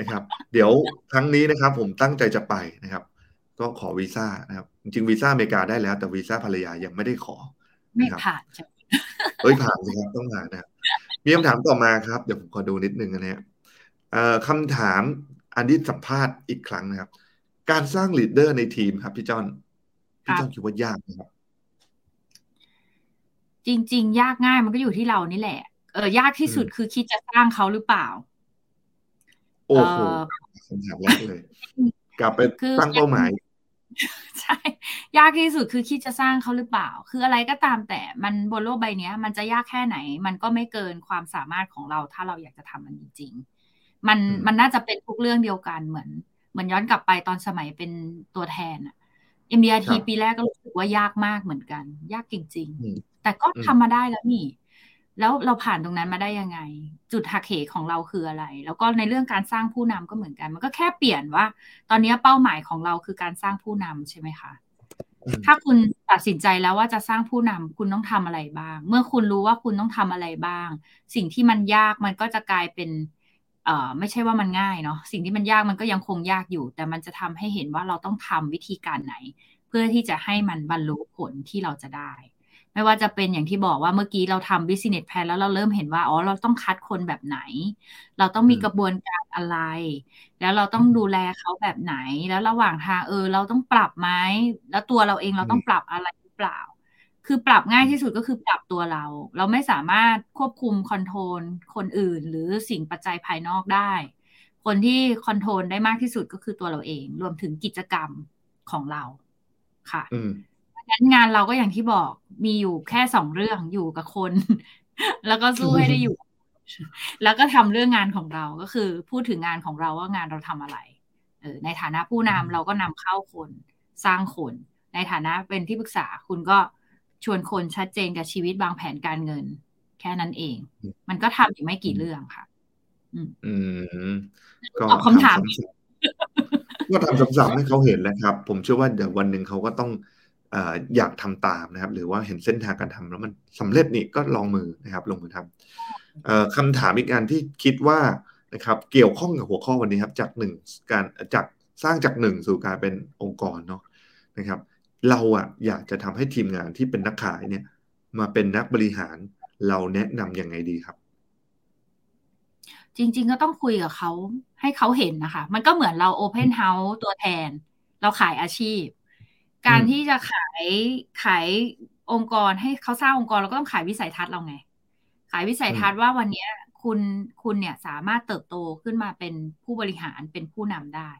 นะครับ เดี๋ยวครั้งนี้นะครับ ผมตั้งใจจะไปนะครับ ก็ขอวีซ่านะครับ จริงวีซ่าอเมริกาได้แล้ว แต่วีซ่าภรรยายังไม่ได้ขอ
ไม่ผ่านใช่
เฮ้ยผ่านสิครับต้องผ่านนะครับมีคำถามต่อมาครับ เดี๋ยวผมขอดูนิดนึงนะฮะคำถามอันที่สัมภาษณ์อีกครั้งนะครับ การสร้าง leader ในทีมครับพี่จ้อนพี่จ้อนคิดว่ายากไหมครับ
จริง ๆ ยากง่ายมันก็อยู่ที่เรานี่แหละ เออยากที่สุดคือคิดจะสร้างเขาหรือเปล่า
โอ้โหคำถามแรกเลย กลับไปตั้งเป้าหมาย
ใช่ ยากที่สุดคือคิดจะสร้างเขาหรือเปล่า คืออะไรก็ตามแต่มันบนโลกใบนี้มันจะยากแค่ไหน มันก็ไม่เกินความสามารถของเราถ้าเราอยากจะทำมันจริงๆมันมันน่าจะเป็นทุกเรื่องเดียวกันเหมือน เหมือนย้อนกลับไปตอนสมัยเป็นตัวแทนอะ MDRT ปีแรกก็รู้สึกว่ายากมากเหมือนกัน ยากจริง ๆ แต่ก็ทำมาได้แล้วนี่แล้วเราผ่านตรงนั้นมาได้ยังไง จุดหักเหของเราคืออะไร แล้วก็ในเรื่องการสร้างผู้นำก็เหมือนกัน มันก็แค่เปลี่ยนว่า ตอนนี้เป้าหมายของเราคือการสร้างผู้นำใช่ไหมคะถ้าคุณตัดสินใจแล้วว่าจะสร้างผู้นำคุณต้องทำอะไรบ้าง เมื่อคุณรู้ว่าคุณต้องทำอะไรบ้าง สิ่งที่มันยากมันก็จะกลายเป็นเอ่อ ไม่ใช่ว่ามันง่ายเนาะสิ่งที่มันยากมันก็ยังคงยากอยู่ แต่มันจะทำให้เห็นว่าเราต้องทำวิธีการไหน เพื่อที่จะให้มันบรรลุผลที่เราจะได้ ไม่ว่าจะเป็นอย่างที่บอกว่าเมื่อกี้เราทำ business plan แล้วเราเริ่มเห็นว่าอ๋อเราต้องคัดคนแบบไหน เราต้องมีกระบวนการอะไร แล้วเราต้องดูแลเขาแบบไหน แล้วระหว่างทางเออ เราต้องปรับไหมแล้วตัวเราเองเราต้องปรับอะไรหรือเปล่า คือปรับง่ายที่สุดก็คือปรับตัวเรา เราไม่สามารถควบคุม control คนอื่น หรือสิ่งปัจจัยภายนอกได้ คนที่ control ได้มากที่สุดก็คือตัวเราเอง รวมถึงกิจกรรมของเราค่ะงั้นงานเราก็อย่างที่บอกมีอยู่แค่สองเรื่องอยู่กับคน แล้วก็สู้ให้ได้อยู่ แล้วก็ทำเรื่องงานของเราก็คือ พูดถึงงานของเราว่างานเราทำอะไรเออในฐานะผู้นำเราก็นำเข้าคนสร้างคน ในฐานะเป็นที่ปรึกษาคุณก็ ชวนคนชัดเจนกับชีวิตบางแผนการเงิน แค่นั้นเอง มันก็ทำอยู่ไม่กี่เรื่องค่ะ
อืม
ก็ตอบคำถาม
ก็ทำซ้ำๆให้เขาเห็นแล้วครับ ผมเชื่อว่าเดี๋ยววันหนึ่งเขาก็ต้องอยากทำตามนะครับ หรือว่าเห็นเส้นทางการทำแล้วมันสำเร็จนี่ก็ลองมือนะครับ ลงมือทำคำถามอีกการที่คิดว่านะครับ เกี่ยวข้องกับหัวข้อวันนี้ครับ จากหนึ่งการจากสร้างจากหนึ่งสู่การเป็นองค์กรเนาะนะครับ เราอะอยากจะทำให้ทีมงานที่เป็นนักขายเนี่ย มาเป็นนักบริหารเราแนะนำยังไงดีครับ
จริง ๆ ก็ต้องคุยกับเขาให้เขาเห็นนะคะ มันก็เหมือนเราโอเพนเฮาส์ตัวแทน เราขายอาชีพ การที่จะขายขายองค์กรให้เขาสร้างองค์กรเราก็ต้องขายวิสัยทัศน์เราไง ขายวิสัยทัศน์ว่าวันนี้คุณคุณเนี่ยสามารถเติบโตขึ้นมาเป็นผู้บริหารเป็นผู้นำได้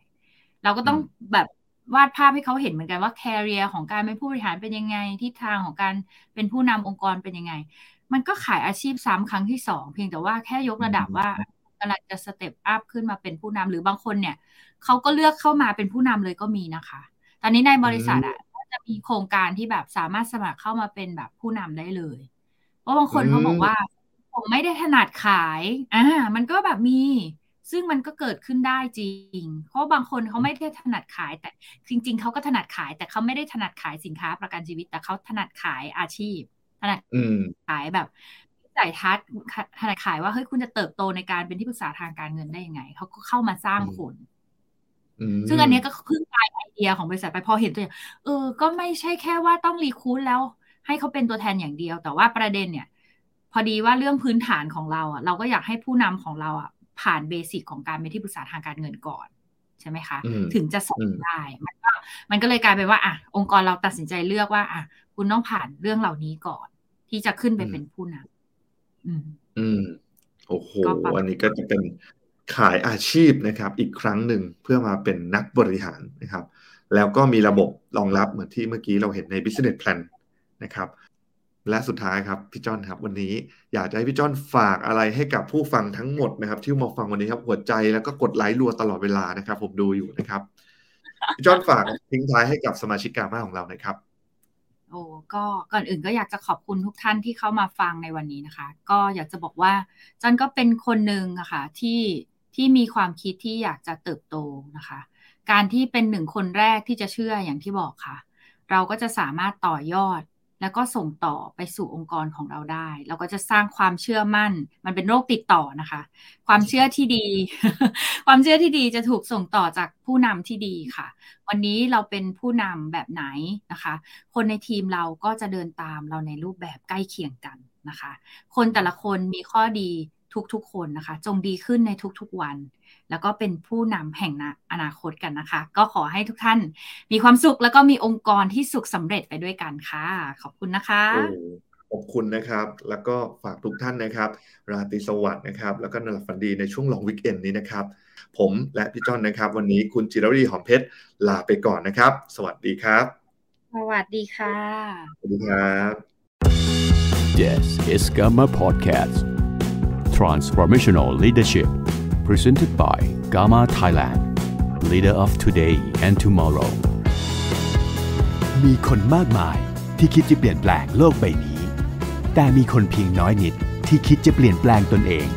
เราก็ต้องแบบ วาดภาพให้เขาเห็นเหมือนกันว่า career ของการเป็นผู้บริหารเป็นยังไงทิศทางของการเป็นผู้นำองค์กรเป็นยังไง มันก็ขายอาชีพซ้ำครั้งที่สองเพียงแต่ว่าแค่ยกระดับว่ากำลังจะ step up ขึ้นมาเป็นผู้นำหรือบางคนเนี่ยเขาก็เลือกเข้ามาเป็นผู้นำเลยก็มีนะคะ ตอนนี้ในบริษัทอะจะมีโครงการที่แบบสามารถสมัครเข้ามาเป็นแบบผู้นำได้เลยเพราะบางคนเขาบอกว่า ผมไม่ได้ถนัดขายอ่ามันก็แบบมี ซึ่งมันก็เกิดขึ้นได้จริง เพราะบางคนเขาไม่ได้ถนัดขาย แต่จริง ๆเขาก็ถนัดขาย แต่เขาไม่ได้ถนัดขายสินค้าประกันชีวิต แต่เขาถนัดขายอาชีพ ถนัดขายแบบสายทัศน์ถนัดขายว่าเฮ้ยคุณจะเติบโตในการเป็นที่ปรึกษาทางการเงินได้ยังไงเขาก็เข้ามาสร้างคนซึ่งอันนี้ก็เพิ่งกลายไอเดียของบริษัทไปพอเห็นตัวอย่างเออ ก็ไม่ใช่แค่ว่าต้องรีคูดแล้ว ให้เขาเป็นตัวแทนอย่างเดียว แต่ว่าประเด็นเนี่ย พอดีว่าเรื่องพื้นฐานของเราอะ เราก็อยากให้ผู้นำของเราอะ ผ่านเบสิกของการเป็นที่ปรึกษาทางการเงินก่อนใช่ไหมคะ ถึงจะสอนได้มันก็มันก็เลยกลายเป็นว่าอะองค์กรเราตัดสินใจเลือกว่า อะ คุณต้องผ่านเรื่องเหล่านี้ก่อน ที่จะขึ้นไปเป็นผู้นำอืม
อืมโอ้โหอันนี้ก็จะเป็นขายอาชีพนะครับ อีกครั้งหนึ่งเพื่อมาเป็นนักบริหารนะครับ แล้วก็มีระบบรองรับเหมือนที่เมื่อกี้เราเห็นใน business plan นะครับ และสุดท้ายครับพี่จอนครับ วันนี้อยากจะให้พี่จอนฝากอะไรให้กับผู้ฟังทั้งหมดนะครับ ที่มาฟังวันนี้ครับหัวใจแล้วก็กดไลค์รัวตลอดเวลานะครับ ผมดูอยู่นะครับพี่จอนฝากทิ้งท้ายให้กับสมาชิกกามาของเราหน่อยครับ
โอ้ก็ก่อนอื่นก็อยากจะขอบคุณทุกท่านที่เข้ามาฟังในวันนี้นะคะ ก็อยากจะบอกว่าจอนก็เป็นคนหนึ่งอะคะ่ะที่ที่มีความคิดที่อยากจะเติบโตนะคะ การที่เป็นหนึ่งคนแรกที่จะเชื่ออย่างที่บอกค่ะ เราก็จะสามารถต่อยอด แล้วก็ส่งต่อไปสู่องค์กรของเราได้ เราก็จะสร้างความเชื่อมั่น มันเป็นโรคติดต่อนะคะ ความเชื่อที่ดี ความเชื่อที่ดีจะถูกส่งต่อจากผู้นำที่ดีค่ะ วันนี้เราเป็นผู้นำแบบไหนนะคะ คนในทีมเราก็จะเดินตามเราในรูปแบบใกล้เคียงกันนะคะ คนแต่ละคนมีข้อดีทุกๆคนนะคะ จงดีขึ้นในทุกๆวัน แล้วก็เป็นผู้นำแห่งอนาคตกันนะคะ ก็ขอให้ทุกท่านมีความสุขแล้วก็มีองค์กรที่สุขสำเร็จไปด้วยกันค่ะ ขอบคุณนะคะ
ขอบคุณนะครับ แล้วก็ฝากทุกท่านนะครับ ราตรีสวัสดิ์นะครับ แล้วก็นอนฝันดีในช่วงลองวิกเอนนี้นะครับ ผมและพี่จ้อนนะครับ วันนี้คุณจิรวีหอมเพชรลาไปก่อนนะครับ สวัสดีครับ
สวัสดีค่ะ
สวัสดีครับ
Yes is Gamma Podcast Transformational Leadership Presented by Gamma Thailand Leader of Today and Tomorrow
มีคนมากมายที่คิดจะเปลี่ยนแปลงโลกใบนี้ แต่มีคนเพียงน้อยนิดที่คิดจะเปลี่ยนแปลงตนเอง